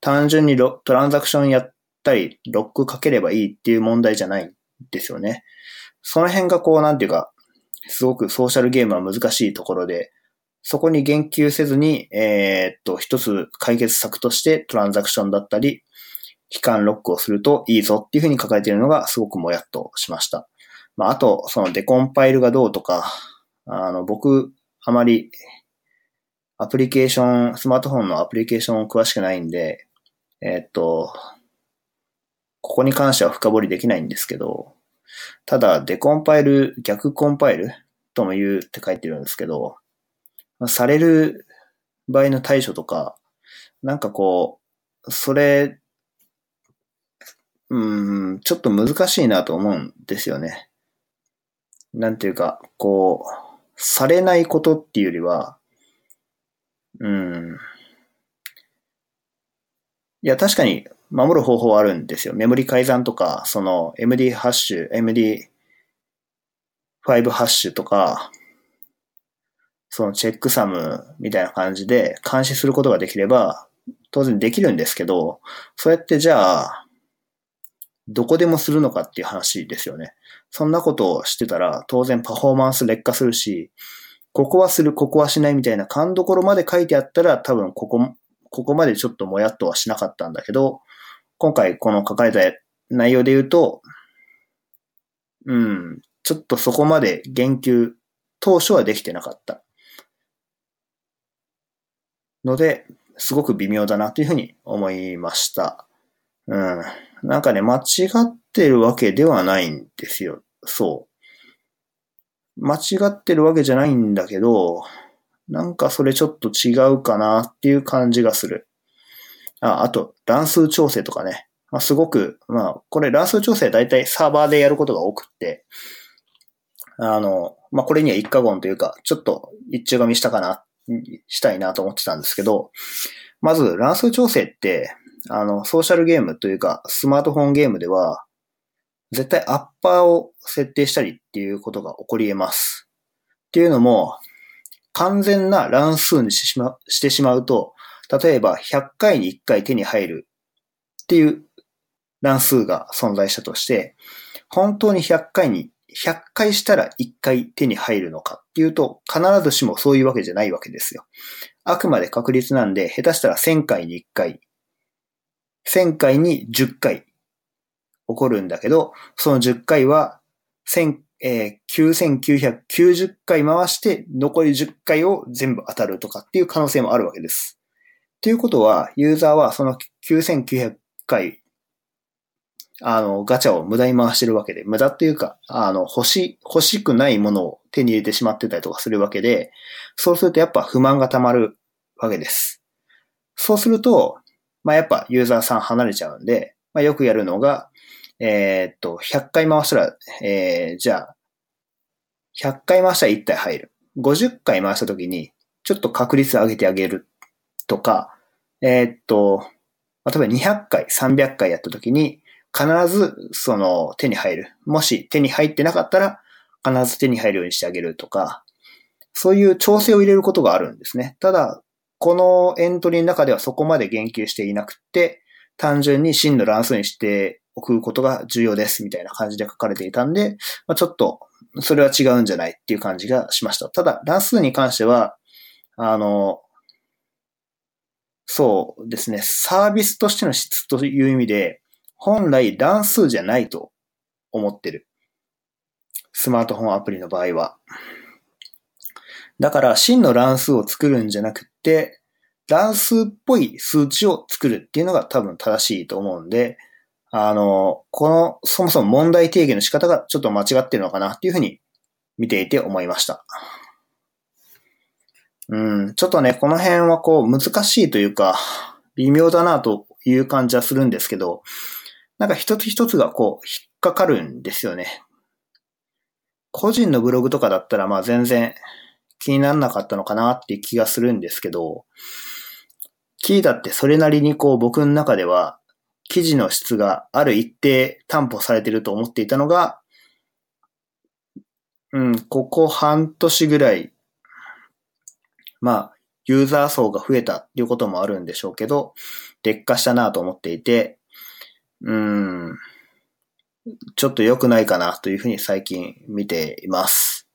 単純にトランザクションやったり、ロックかければいいっていう問題じゃないんですよね。その辺がこう、なんていうか、すごくソーシャルゲームは難しいところで、そこに言及せずに、えー、っと、一つ解決策としてトランザクションだったり、期間ロックをするといいぞっていうふうに書かれているのがすごくもやっとしました。まあ、あと、そのデコンパイルがどうとか、あの、僕、あまりアプリケーション、スマートフォンのアプリケーションを詳しくないんで、えー、っと、ここに関しては深掘りできないんですけど、ただ、デコンパイル、逆コンパイルとも言うって書いてるんですけど、まあされる場合の対処とか、なんかこう、それ、うん、ちょっと難しいなと思うんですよね。なんていうか、こう、されないことっていうよりは、うん、いや、確かに守る方法はあるんですよ。メモリ改ざんとか、その MD ハッシュ、MD5 ハッシュとか、そのチェックサムみたいな感じで監視することができれば、当然できるんですけど、そうやってじゃあ、どこでもするのかっていう話ですよね。そんなことをしてたら、当然パフォーマンス劣化するし、ここはする、ここはしないみたいな勘どころまで書いてあったら、多分ここここまでちょっともやっとはしなかったんだけど、今回この書かれた内容で言うと、うん、ちょっとそこまで言及、当初はできてなかった。ので、すごく微妙だなというふうに思いました。うん。なんかね、間違ってるわけではないんですよ。そう。間違ってるわけじゃないんだけど、なんかそれちょっと違うかなっていう感じがする。あ、あと、乱数調整とかね。まあ、すごく、まあ、これ乱数調整大体サーバーでやることが多くって、あの、まあ、これには一過言というか、ちょっと一中が見したかな、したいなと思ってたんですけど、まず乱数調整って、あの、ソーシャルゲームというか、スマートフォンゲームでは、絶対アッパーを設定したりっていうことが起こり得ます。っていうのも、完全な乱数にしましてしまうと、例えば100回に1回手に入るっていう乱数が存在したとして、本当に100回に、100回したら1回手に入るのかっていうと、必ずしもそういうわけじゃないわけですよ。あくまで確率なんで、下手したら1000回に1回、1000回に10回起こるんだけど、その10回は、1000、えー、9990回回して、残り10回を全部当たるとかっていう可能性もあるわけです。ということは、ユーザーはその9900回、あの、ガチャを無駄に回してるわけで、無駄っていうか、あの、欲し、欲しくないものを手に入れてしまってたりとかするわけで、そうするとやっぱ不満が溜まるわけです。そうすると、まあ、やっぱユーザーさん離れちゃうんで、まあ、よくやるのが、えー、っと、100回回したら、えー、じゃあ、100回回したら1体入る。50回回した時に、ちょっと確率上げてあげるとか、えー、っと、例えば200回、300回やった時に、必ずその手に入る。もし手に入ってなかったら、必ず手に入るようにしてあげるとか、そういう調整を入れることがあるんですね。ただ、このエントリーの中ではそこまで言及していなくて、単純に真の乱数にしておくことが重要ですみたいな感じで書かれていたんで、まあ、ちょっとそれは違うんじゃないっていう感じがしました。ただ、乱数に関しては、あの、そうですね、サービスとしての質という意味で、本来乱数じゃないと思ってる。スマートフォンアプリの場合は。だから、真の乱数を作るんじゃなくて、乱数っぽい数値を作るっていうのが多分正しいと思うんで、あの、この、そもそも問題定義の仕方がちょっと間違ってるのかなっていうふうに見ていて思いました。うん、ちょっとね、この辺はこう難しいというか、微妙だなという感じはするんですけど、なんか一つ一つがこう引っかかるんですよね。個人のブログとかだったらまあ全然気にならなかったのかなっていう気がするんですけど、キーだってそれなりにこう僕の中では記事の質がある一定担保されてると思っていたのが、うん、ここ半年ぐらい、まあ、ユーザー層が増えたっていうこともあるんでしょうけど、劣化したなと思っていて、うん、ちょっと良くないかなというふうに最近見ています。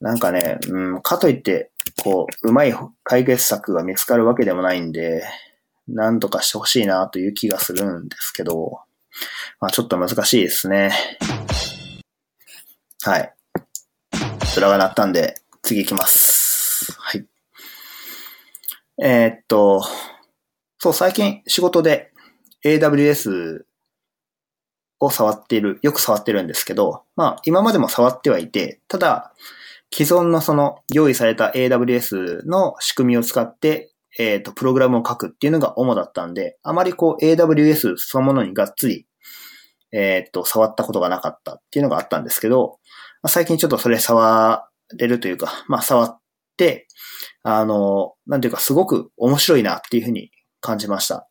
なんかね、うん、かといって、こう、うまい解決策が見つかるわけでもないんで、なんとかしてほしいなという気がするんですけど、まあちょっと難しいですね。はい。ドラが鳴ったんで、次行きます。えー、っと、そう、最近仕事で AWS を触っている、よく触ってるんですけど、まあ今までも触ってはいて、ただ、既存のその用意された AWS の仕組みを使ってえっ、ー、と、プログラムを書くっていうのが主だったんで、あまりこう AWS そのものにがっつり、えっ、ー、と、触ったことがなかったっていうのがあったんですけど、最近ちょっとそれ触れるというか、まあ、触っ、あの、なんていうかすごく面白いなっていうふうに感じました。っ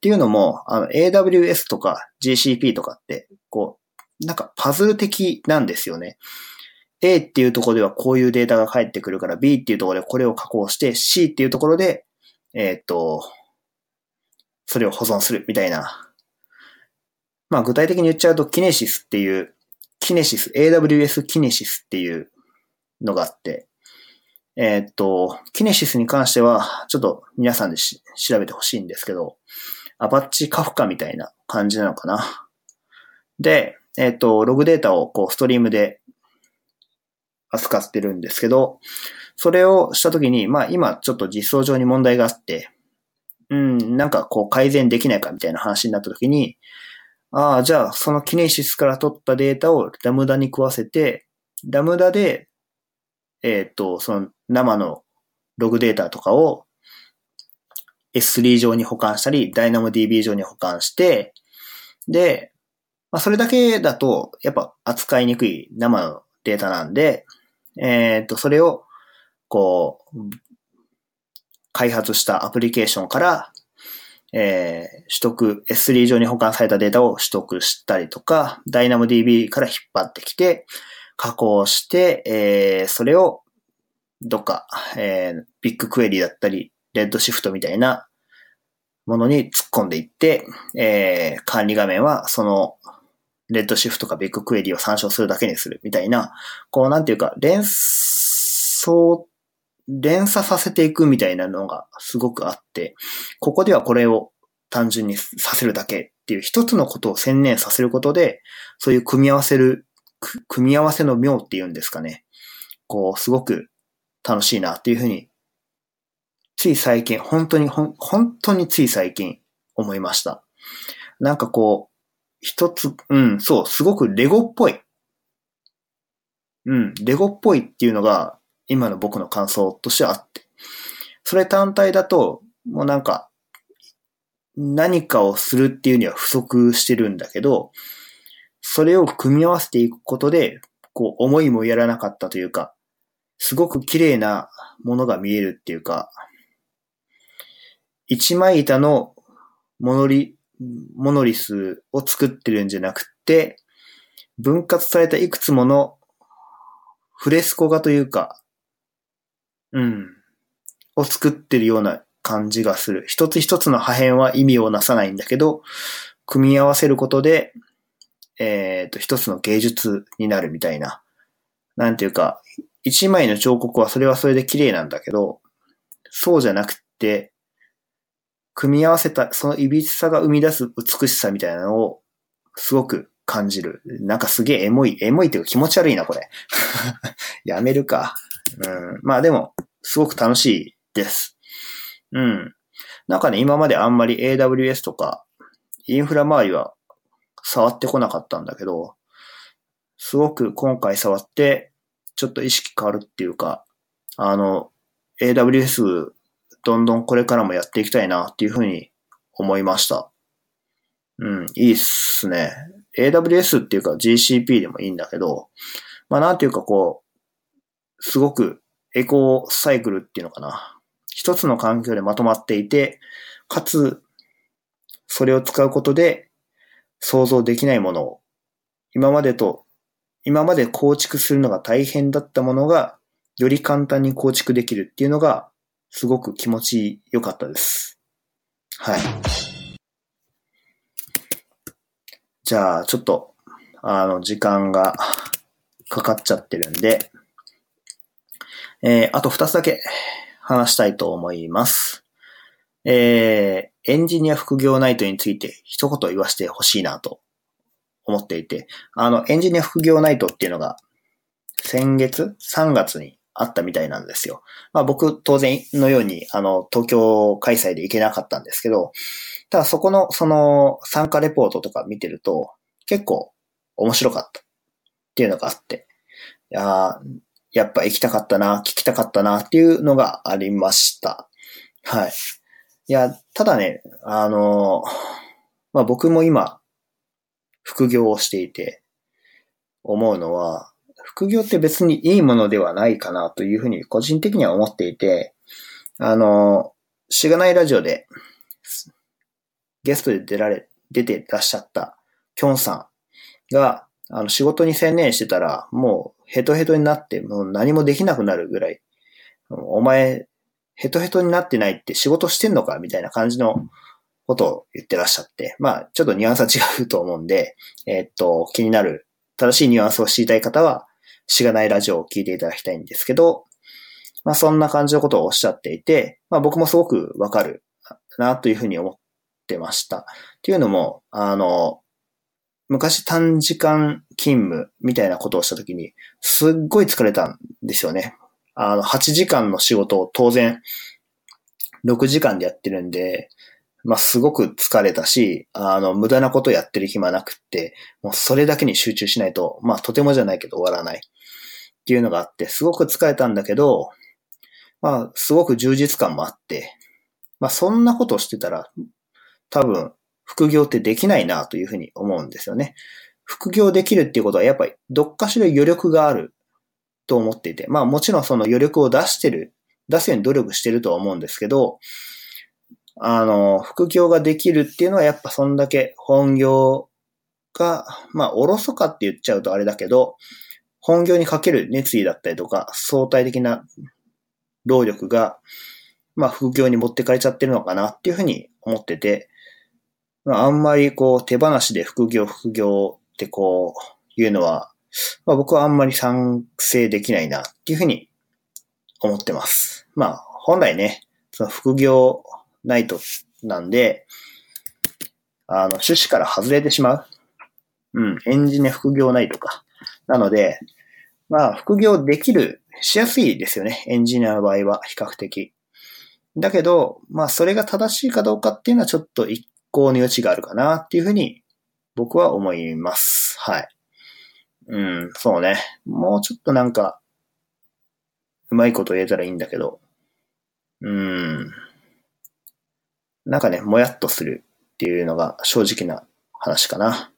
ていうのも、あの、AWS とか GCP とかって、こう、なんかパズル的なんですよね。A っていうところではこういうデータが返ってくるから B っていうところでこれを加工して C っていうところでえっ、と、それを保存するみたいな。まあ具体的に言っちゃうと、キネシスっていう、キネシス、AWS キネシスっていうのがあって、えっ、と、キネシスに関しては、ちょっと皆さんでし調べてほしいんですけど、アパッチカフカみたいな感じなのかな。で、えっ、と、ログデータをこうストリームで扱ってるんですけど、それをしたときに、まあ今ちょっと実装上に問題があって、うん、なんかこう改善できないかみたいな話になったときに、ああ、じゃあそのキネシスから取ったデータをラムダに食わせて、ラムダで、えっ、ー、と、その生のログデータとかを S3 上に保管したり、DynamoDB 上に保管して、で、まあ、それだけだと、やっぱ扱いにくい生のデータなんで、えっ、と、それをこう、開発したアプリケーションから、えー、取得、S3 上に保管されたデータを取得したりとか、DynamoDB から引っ張ってきて、加工して、えー、それをどっか、えー、ビッグクエリだったり、レッドシフトみたいなものに突っ込んでいって、えー、管理画面はそのレッドシフトかビッグクエリを参照するだけにするみたいな、こうなんていうか、連想、連鎖させていくみたいなのがすごくあって、ここではこれを単純にさせるだけっていう一つのことを専念させることで、そういう組み合わせる、組み合わせの妙っていうんですかね。こう、すごく楽しいなっていうふうに、つい最近、本当にほん、本当につい最近思いました。なんかこう、一つ、うん、そう、すごくレゴっぽい。うん、レゴっぽいっていうのが、今の僕の感想としてあって。それ単体だと、もうなんか、何かをするっていうには不足してるんだけど、それを組み合わせていくことで、こう、思いもやらなかったというか、すごく綺麗なものが見えるっていうか、一枚板のモノリ、モノリスを作ってるんじゃなくて、分割されたいくつものフレスコ画というか、うん、を作ってるような感じがする。一つ一つの破片は意味をなさないんだけど、組み合わせることで、えっ、と、一つの芸術になるみたいな。なんていうか、一枚の彫刻はそれはそれで綺麗なんだけど、そうじゃなくて、組み合わせた、その歪さが生み出す美しさみたいなのを、すごく感じる。なんかすげえエモい、エモいっていうか気持ち悪いな、これ。やめるか。うん。まあでも、すごく楽しいです。うん。なんかね、今まであんまり AWS とか、インフラ周りは触ってこなかったんだけど、すごく今回触って、ちょっと意識変わるっていうか、あの、AWS どんどんこれからもやっていきたいなっていうふうに思いました。うん、いいっすね。AWS っていうか GCP でもいいんだけど、まあなんていうかこう、すごくエコーサイクルっていうのかな。一つの環境でまとまっていて、かつ、それを使うことで想像できないものを、今までと、今まで構築するのが大変だったものが、より簡単に構築できるっていうのが、すごく気持ち良かったです。はい。じゃあ、ちょっと、あの、時間がかかっちゃってるんで、えー、あと二つだけ話したいと思います。えー、エンジニア副業ナイトについて一言言わせてほしいなと思っていて、あの、エンジニア副業ナイトっていうのが、先月 ?3 月にあったみたいなんですよ。まあ僕当然のように、あの、東京開催で行けなかったんですけど、ただそこの、その参加レポートとか見てると、結構面白かったっていうのがあって、いややっぱ行きたかったな、聞きたかったなっていうのがありました。はい。いや、ただね、あの、まあ僕も今、副業をしていて、思うのは、副業って別にいいものではないかなというふうに個人的には思っていて、あの、しがないラジオでゲストで出られ、出てらっしゃったキョンさんが、あの仕事に専念してたら、もうヘトヘトになって、もう何もできなくなるぐらい、お前、ヘトヘトになってないって仕事してんのかみたいな感じのことを言ってらっしゃって、まあ、ちょっとニュアンスは違うと思うんで、えー、っと、気になる、正しいニュアンスを知りたい方は、しがないラジオを聞いていただきたいんですけど、まあそんな感じのことをおっしゃっていて、まあ僕もすごくわかるなというふうに思ってました。っていうのも、あの、昔短時間勤務みたいなことをしたときに、すっごい疲れたんですよね。あの、8時間の仕事を当然、6時間でやってるんで、まあ、すごく疲れたし、あの、無駄なことやってる暇なくって、もうそれだけに集中しないと、まあ、とてもじゃないけど終わらない。っていうのがあって、すごく疲れたんだけど、まあ、すごく充実感もあって、まあ、そんなことしてたら、多分、副業ってできないなというふうに思うんですよね。副業できるっていうことは、やっぱり、どっかしら余力があると思っていて、まあ、もちろんその余力を出してる出すように努力してるとは思うんですけど、あの、副業ができるっていうのはやっぱそんだけ本業が、まあ、おろそかって言っちゃうとあれだけど、本業にかける熱意だったりとか、相対的な労力が、まあ、副業に持ってかれちゃってるのかなっていうふうに思ってて、まあ、あんまりこう、手放しで副業、副業ってこう、いうのは、まあ僕はあんまり賛成できないなっていうふうに思ってます。まあ、本来ね、その副業ナイトなんで、あの、趣旨から外れてしまう。うん、エンジニア副業ナイトか。なので、まあ、副業できる、しやすいですよね。エンジニアの場合は、比較的。だけど、まあ、それが正しいかどうかっていうのはちょっと一向の余地があるかなっていうふうに、僕は思います。はい。うん、そうね。もうちょっとなんか、うまいこと言えたらいいんだけど、うん。なんかね、もやっとするっていうのが正直な話かな。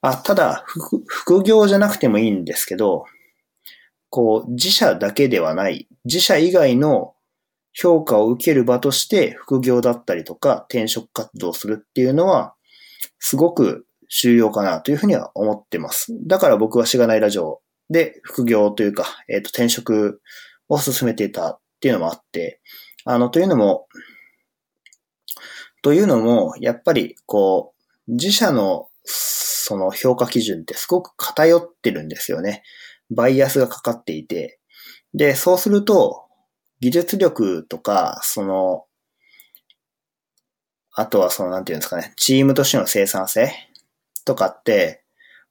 あ、ただ、副業じゃなくてもいいんですけど、こう、自社だけではない、自社以外の評価を受ける場として副業だったりとか転職活動するっていうのは、すごく重要かなというふうには思ってます。だから僕はしがないラジオで副業というか、えっ、ー、と、転職を進めていたっていうのもあって、あの、というのも、というのも、やっぱり、こう、自社のその評価基準ってすごく偏ってるんですよね。バイアスがかかっていて。で、そうすると、技術力とか、その、あとはその、なんていうんですかね、チームとしての生産性とかって、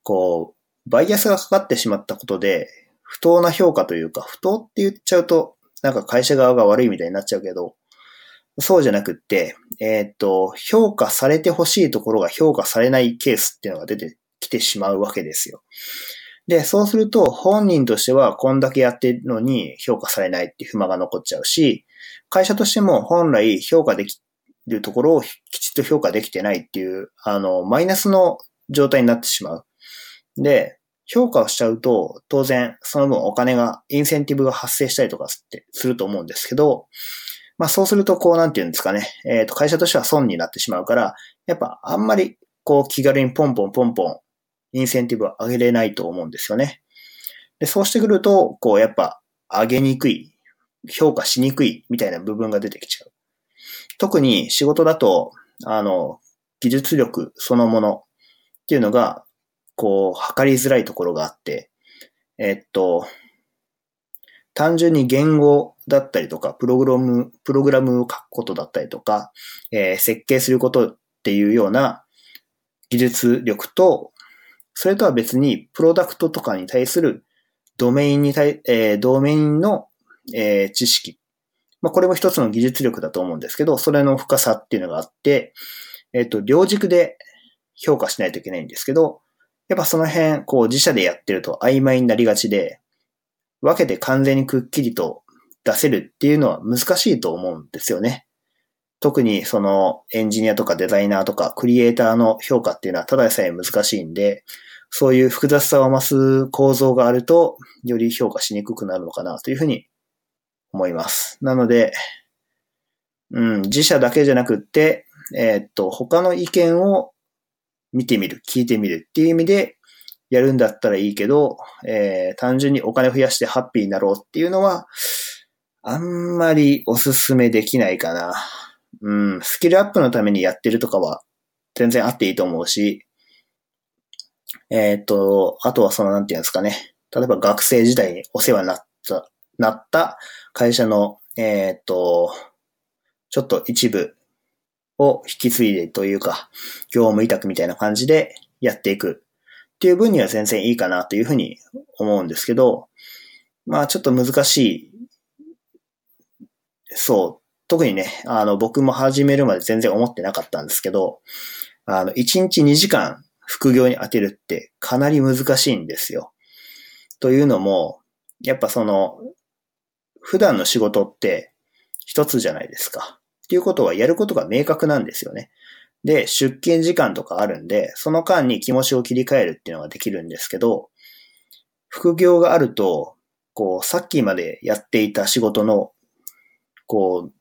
こう、バイアスがかかってしまったことで、不当な評価というか、不当って言っちゃうと、なんか会社側が悪いみたいになっちゃうけど、そうじゃなくって、えっ、と、評価されてほしいところが評価されないケースっていうのが出てきてしまうわけですよ。で、そうすると本人としてはこんだけやってるのに評価されないっていう不満が残っちゃうし、会社としても本来評価できるところをきちっと評価できてないっていう、あの、マイナスの状態になってしまう。で、評価をしちゃうと、当然、その分お金が、インセンティブが発生したりとかってすると思うんですけど、まあそうすると、こうなんていうんですかね、えっ、ー、と、会社としては損になってしまうから、やっぱあんまり、こう気軽にポンポンポンポン、インセンティブを上げれないと思うんですよね。で、そうしてくると、こうやっぱ上げにくい、評価しにくいみたいな部分が出てきちゃう。特に仕事だと、あの、技術力そのものっていうのが、こう、測りづらいところがあって、えっと、単純に言語だったりとか、プログラム、プログラムを書くことだったりとか、えー、設計することっていうような技術力と、それとは別に、プロダクトとかに対するドメインに対、えー、ドメインの、えー、知識。まあ、これも一つの技術力だと思うんですけど、それの深さっていうのがあって、えっ、ー、と、両軸で評価しないといけないんですけど、やっぱその辺、こう自社でやってると曖昧になりがちで、分けて完全にくっきりと出せるっていうのは難しいと思うんですよね。特にそのエンジニアとかデザイナーとかクリエイターの評価っていうのはただでさえ難しいんで、そういう複雑さを増す構造があると、より評価しにくくなるのかなというふうに思います。なので、うん、自社だけじゃなくって、えー、っと、他の意見を見てみる、聞いてみるっていう意味で、やるんだったらいいけど、えー、単純にお金増やしてハッピーになろうっていうのは、あんまりおすすめできないかな。うん、スキルアップのためにやってるとかは全然あっていいと思うし、えっ、と、あとはその、なんていうんですかね。例えば学生時代にお世話になった、なった会社の、えっ、と、ちょっと一部を引き継いでというか、業務委託みたいな感じでやっていくっていう分には全然いいかなというふうに思うんですけど、まあちょっと難しい。そう。特にね、あの僕も始めるまで全然思ってなかったんですけど、あの1日2時間副業に当てるってかなり難しいんですよ。というのも、やっぱその、普段の仕事って一つじゃないですか。っていうことはやることが明確なんですよね。で、出勤時間とかあるんで、その間に気持ちを切り替えるっていうのができるんですけど、副業があると、こう、さっきまでやっていた仕事のこう、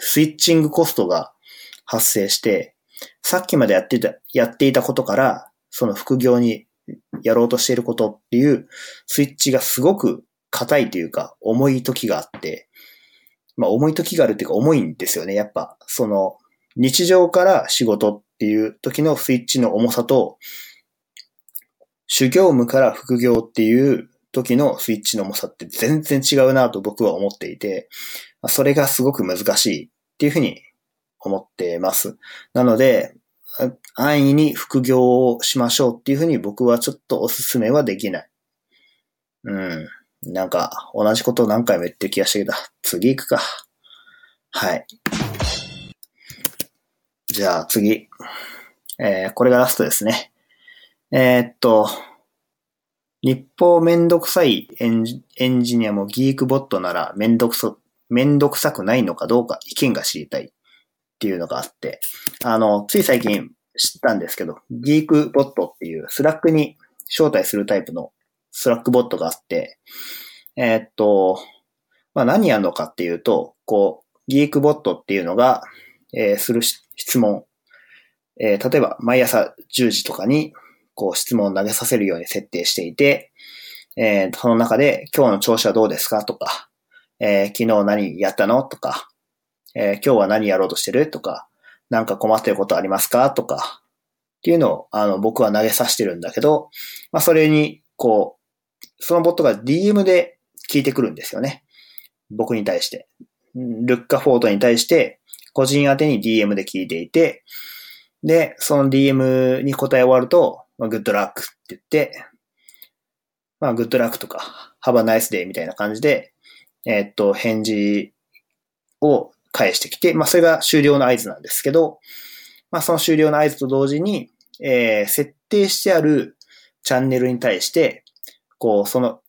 スイッチングコストが発生して、さっきまでやっていた、やっていたことから、その副業にやろうとしていることっていうスイッチがすごく硬いというか、重い時があって、まあ重い時があるっていうか重いんですよね。やっぱ、その、日常から仕事っていう時のスイッチの重さと、修行務から副業っていう時のスイッチの重さって全然違うなと僕は思っていて、それがすごく難しいっていうふうに思ってます。なので、安易に副業をしましょうっていうふうに僕はちょっとお勧めはできない。うん。なんか、同じこと何回も言ってる気がしたけど、次行くか。はい。じゃあ次。えー、これがラストですね。えー、っと、日報めんどくさいエンジニアも Geekbotならめんどくそ、めんどくさくないのかどうか意見が知りたいっていうのがあって、あの、つい最近知ったんですけど、 Geekbotっていう Slackに招待するタイプの Slackボットがあって、えー、っと、まあ、何やるのかっていうと、こう、 Geekbot っていうのが、えー、する質問。えー、例えば、毎朝10時とかに、こう、質問を投げさせるように設定していて、えー、その中で、今日の調子はどうですか？とか、えー、昨日何やったの？とか、え、今日は何やろうとしてる？とか、なんか困ってることありますか？とか、っていうのを、あの、僕は投げさせてるんだけど、まあ、それに、こう、そのボットが DM で聞いてくるんですよね。僕に対して。ルッカフォートに対して、個人宛てに DM で聞いていて、で、その DM に答え終わると、まあ、グッドラックって言って、まあ、グッドラックとか、ハバナイスデーみたいな感じで、えー、っと、返事を返してきて、まあ、それが終了の合図なんですけど、まあ、その終了の合図と同時に、えー、設定してあるチャンネルに対して、こう、その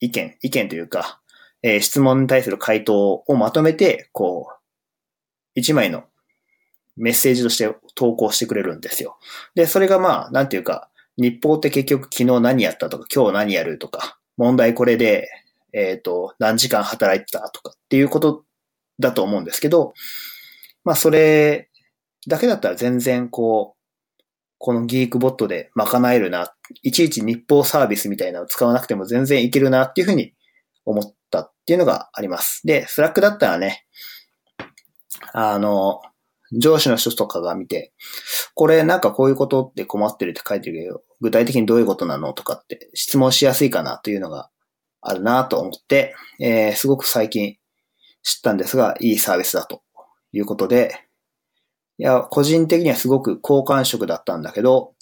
意見、意見というか、えー、質問に対する回答をまとめて、こう、一枚のメッセージとして投稿してくれるんですよ。で、それがまあ、なんていうか、日報って結局昨日何やったとか、今日何やるとか、問題これで、えっ、ー、と、何時間働いてたとかっていうことだと思うんですけど、まあそれだけだったら全然こう、この Geekbot で賄えるな、いちいち日報サービスみたいなのを使わなくても全然いけるなっていうふうに思ったっていうのがあります。で、 Slack だったらね、あの、上司の人とかが見て、これなんかこういうことって困ってるって書いてるけど、具体的にどういうことなのとかって質問しやすいかなというのがあるなと思って、えー、すごく最近知ったんですが、いいサービスだということで、いや、個人的にはすごく好感触だったんだけど、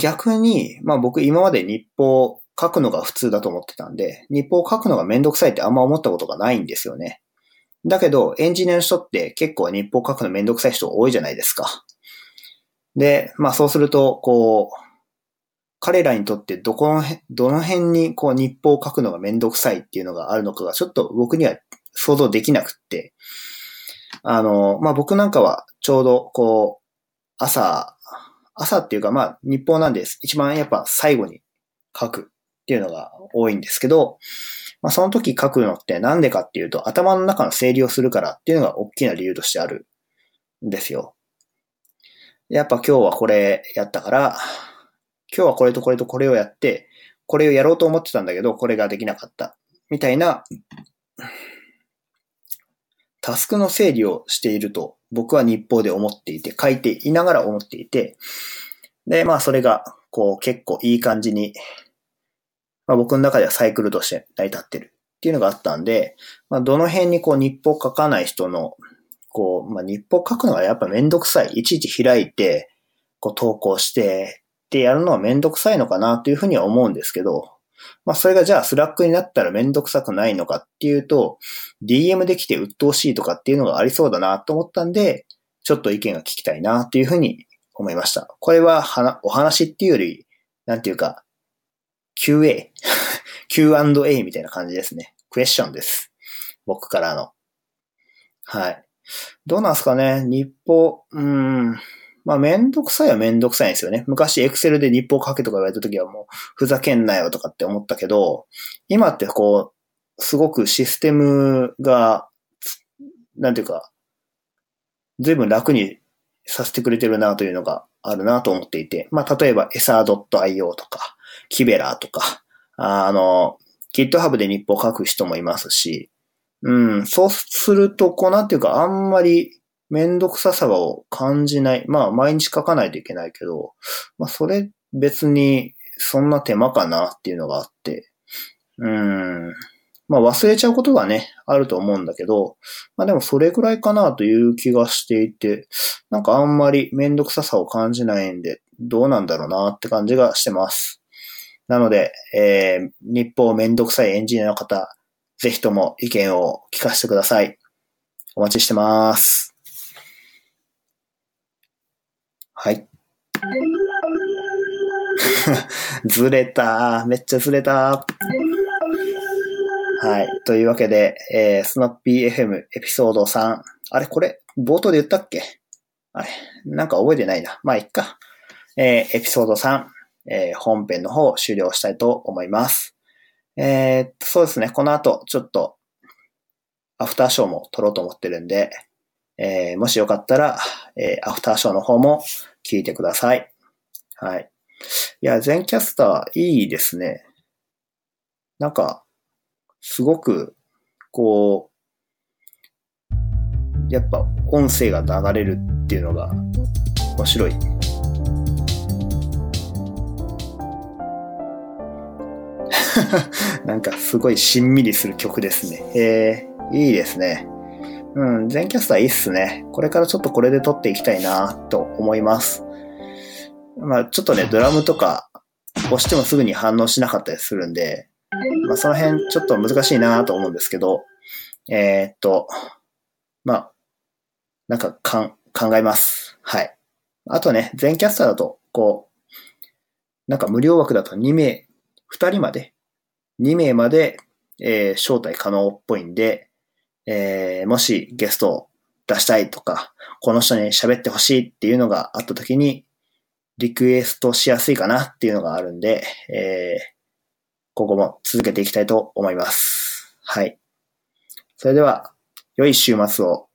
逆に、まあ僕今まで日報書くのが普通だと思ってたんで、日報書くのがめんどくさいってあんま思ったことがないんですよね。だけど、エンジニアの人って結構日報書くのめんどくさい人多いじゃないですか。で、まあそうすると、こう、彼らにとってどこの辺、どの辺にこう日報を書くのがめんどくさいっていうのがあるのかがちょっと僕には想像できなくって、あの、まあ、僕なんかはちょうどこう、朝、朝っていうかまあ日報なんです。一番やっぱ最後に書くっていうのが多いんですけど、まあ、その時書くのってなんでかっていうと頭の中の整理をするからっていうのが大きな理由としてあるんですよ。やっぱ今日はこれやったから、今日はこれとこれとこれをやって、これをやろうと思ってたんだけど、これができなかった。みたいな、タスクの整理をしていると僕は日報で思っていて、書いていながら思っていて、で、まあそれが、こう結構いい感じに、まあ僕の中ではサイクルとして成り立ってるっていうのがあったんで、まあどの辺にこう日報書かない人の、こう、まあ日報書くのがやっぱめんどくさい。いちいち開いて、こう投稿して、ってやるのはめんどくさいのかなというふうには思うんですけど、まあそれがじゃあ Slack になったらめんどくさくないのかっていうと、DM できて鬱陶しいとかっていうのがありそうだなと思ったんで、ちょっと意見が聞きたいなっていうふうに思いました。これはお話っていうより、なんていうか、QA Q&A みたいな感じですね。クエスチョンです。僕からの。はい。どうなんすかね？日報、うん。まあ、めんどくさいはめんどくさいんですよね。昔、エクセルで日報書けとか言われた時はもう、ふざけんなよとかって思ったけど、今ってこう、すごくシステムがなんていうか、随分楽にさせてくれてるなというのがあるなと思っていて、まあ、例えば、エサー .io とか、キベラーとか、あの、GitHub で日報を書く人もいますし、うん、そうすると、こうなんていうか、あんまりめんどくささを感じない。まあ、毎日書かないといけないけど、まあ、それ別にそんな手間かなっていうのがあって、うん。まあ忘れちゃうことがね、あると思うんだけど、まあでもそれぐらいかなという気がしていて、なんかあんまりめんどくささを感じないんで、どうなんだろうなって感じがしてます。なので、えー、日報めんどくさいエンジニアの方、ぜひとも意見を聞かせてください。お待ちしてます。はい。ずれためっちゃずれたはい。というわけで、えー、スナッピー FM エピソード3。あれこれ、冒頭で言ったっけ？あれなんか覚えてないな。まあ、いっか。えー、エピソード3、えー、本編の方を終了したいと思います。えー、そうですね。この後、ちょっと、アフターショーも撮ろうと思ってるんで、えー、もしよかったら、えー、アフターショーの方も聞いてください。はい。いや、全キャスターいいですね。なんか、すごく、こう、やっぱ音声が流れるっていうのが面白い。なんかすごいしんみりする曲ですね。えー、いいですね。うん、全キャスターいいっすね。これからちょっとこれで撮っていきたいなと思います。まあちょっとね、ドラムとか押してもすぐに反応しなかったりするんで、まあ、その辺ちょっと難しいなと思うんですけど、えー、っと、まあ、なんかかん考えます。はい。あとね、全キャスターだと、こう、なんか無料枠だと2名、2人まで、2名まで、えー、招待可能っぽいんで、えー、もしゲストを出したいとか、この人に喋ってほしいっていうのがあった時に、リクエストしやすいかなっていうのがあるんで、えー、今後も続けていきたいと思います。はい。それでは、良い週末を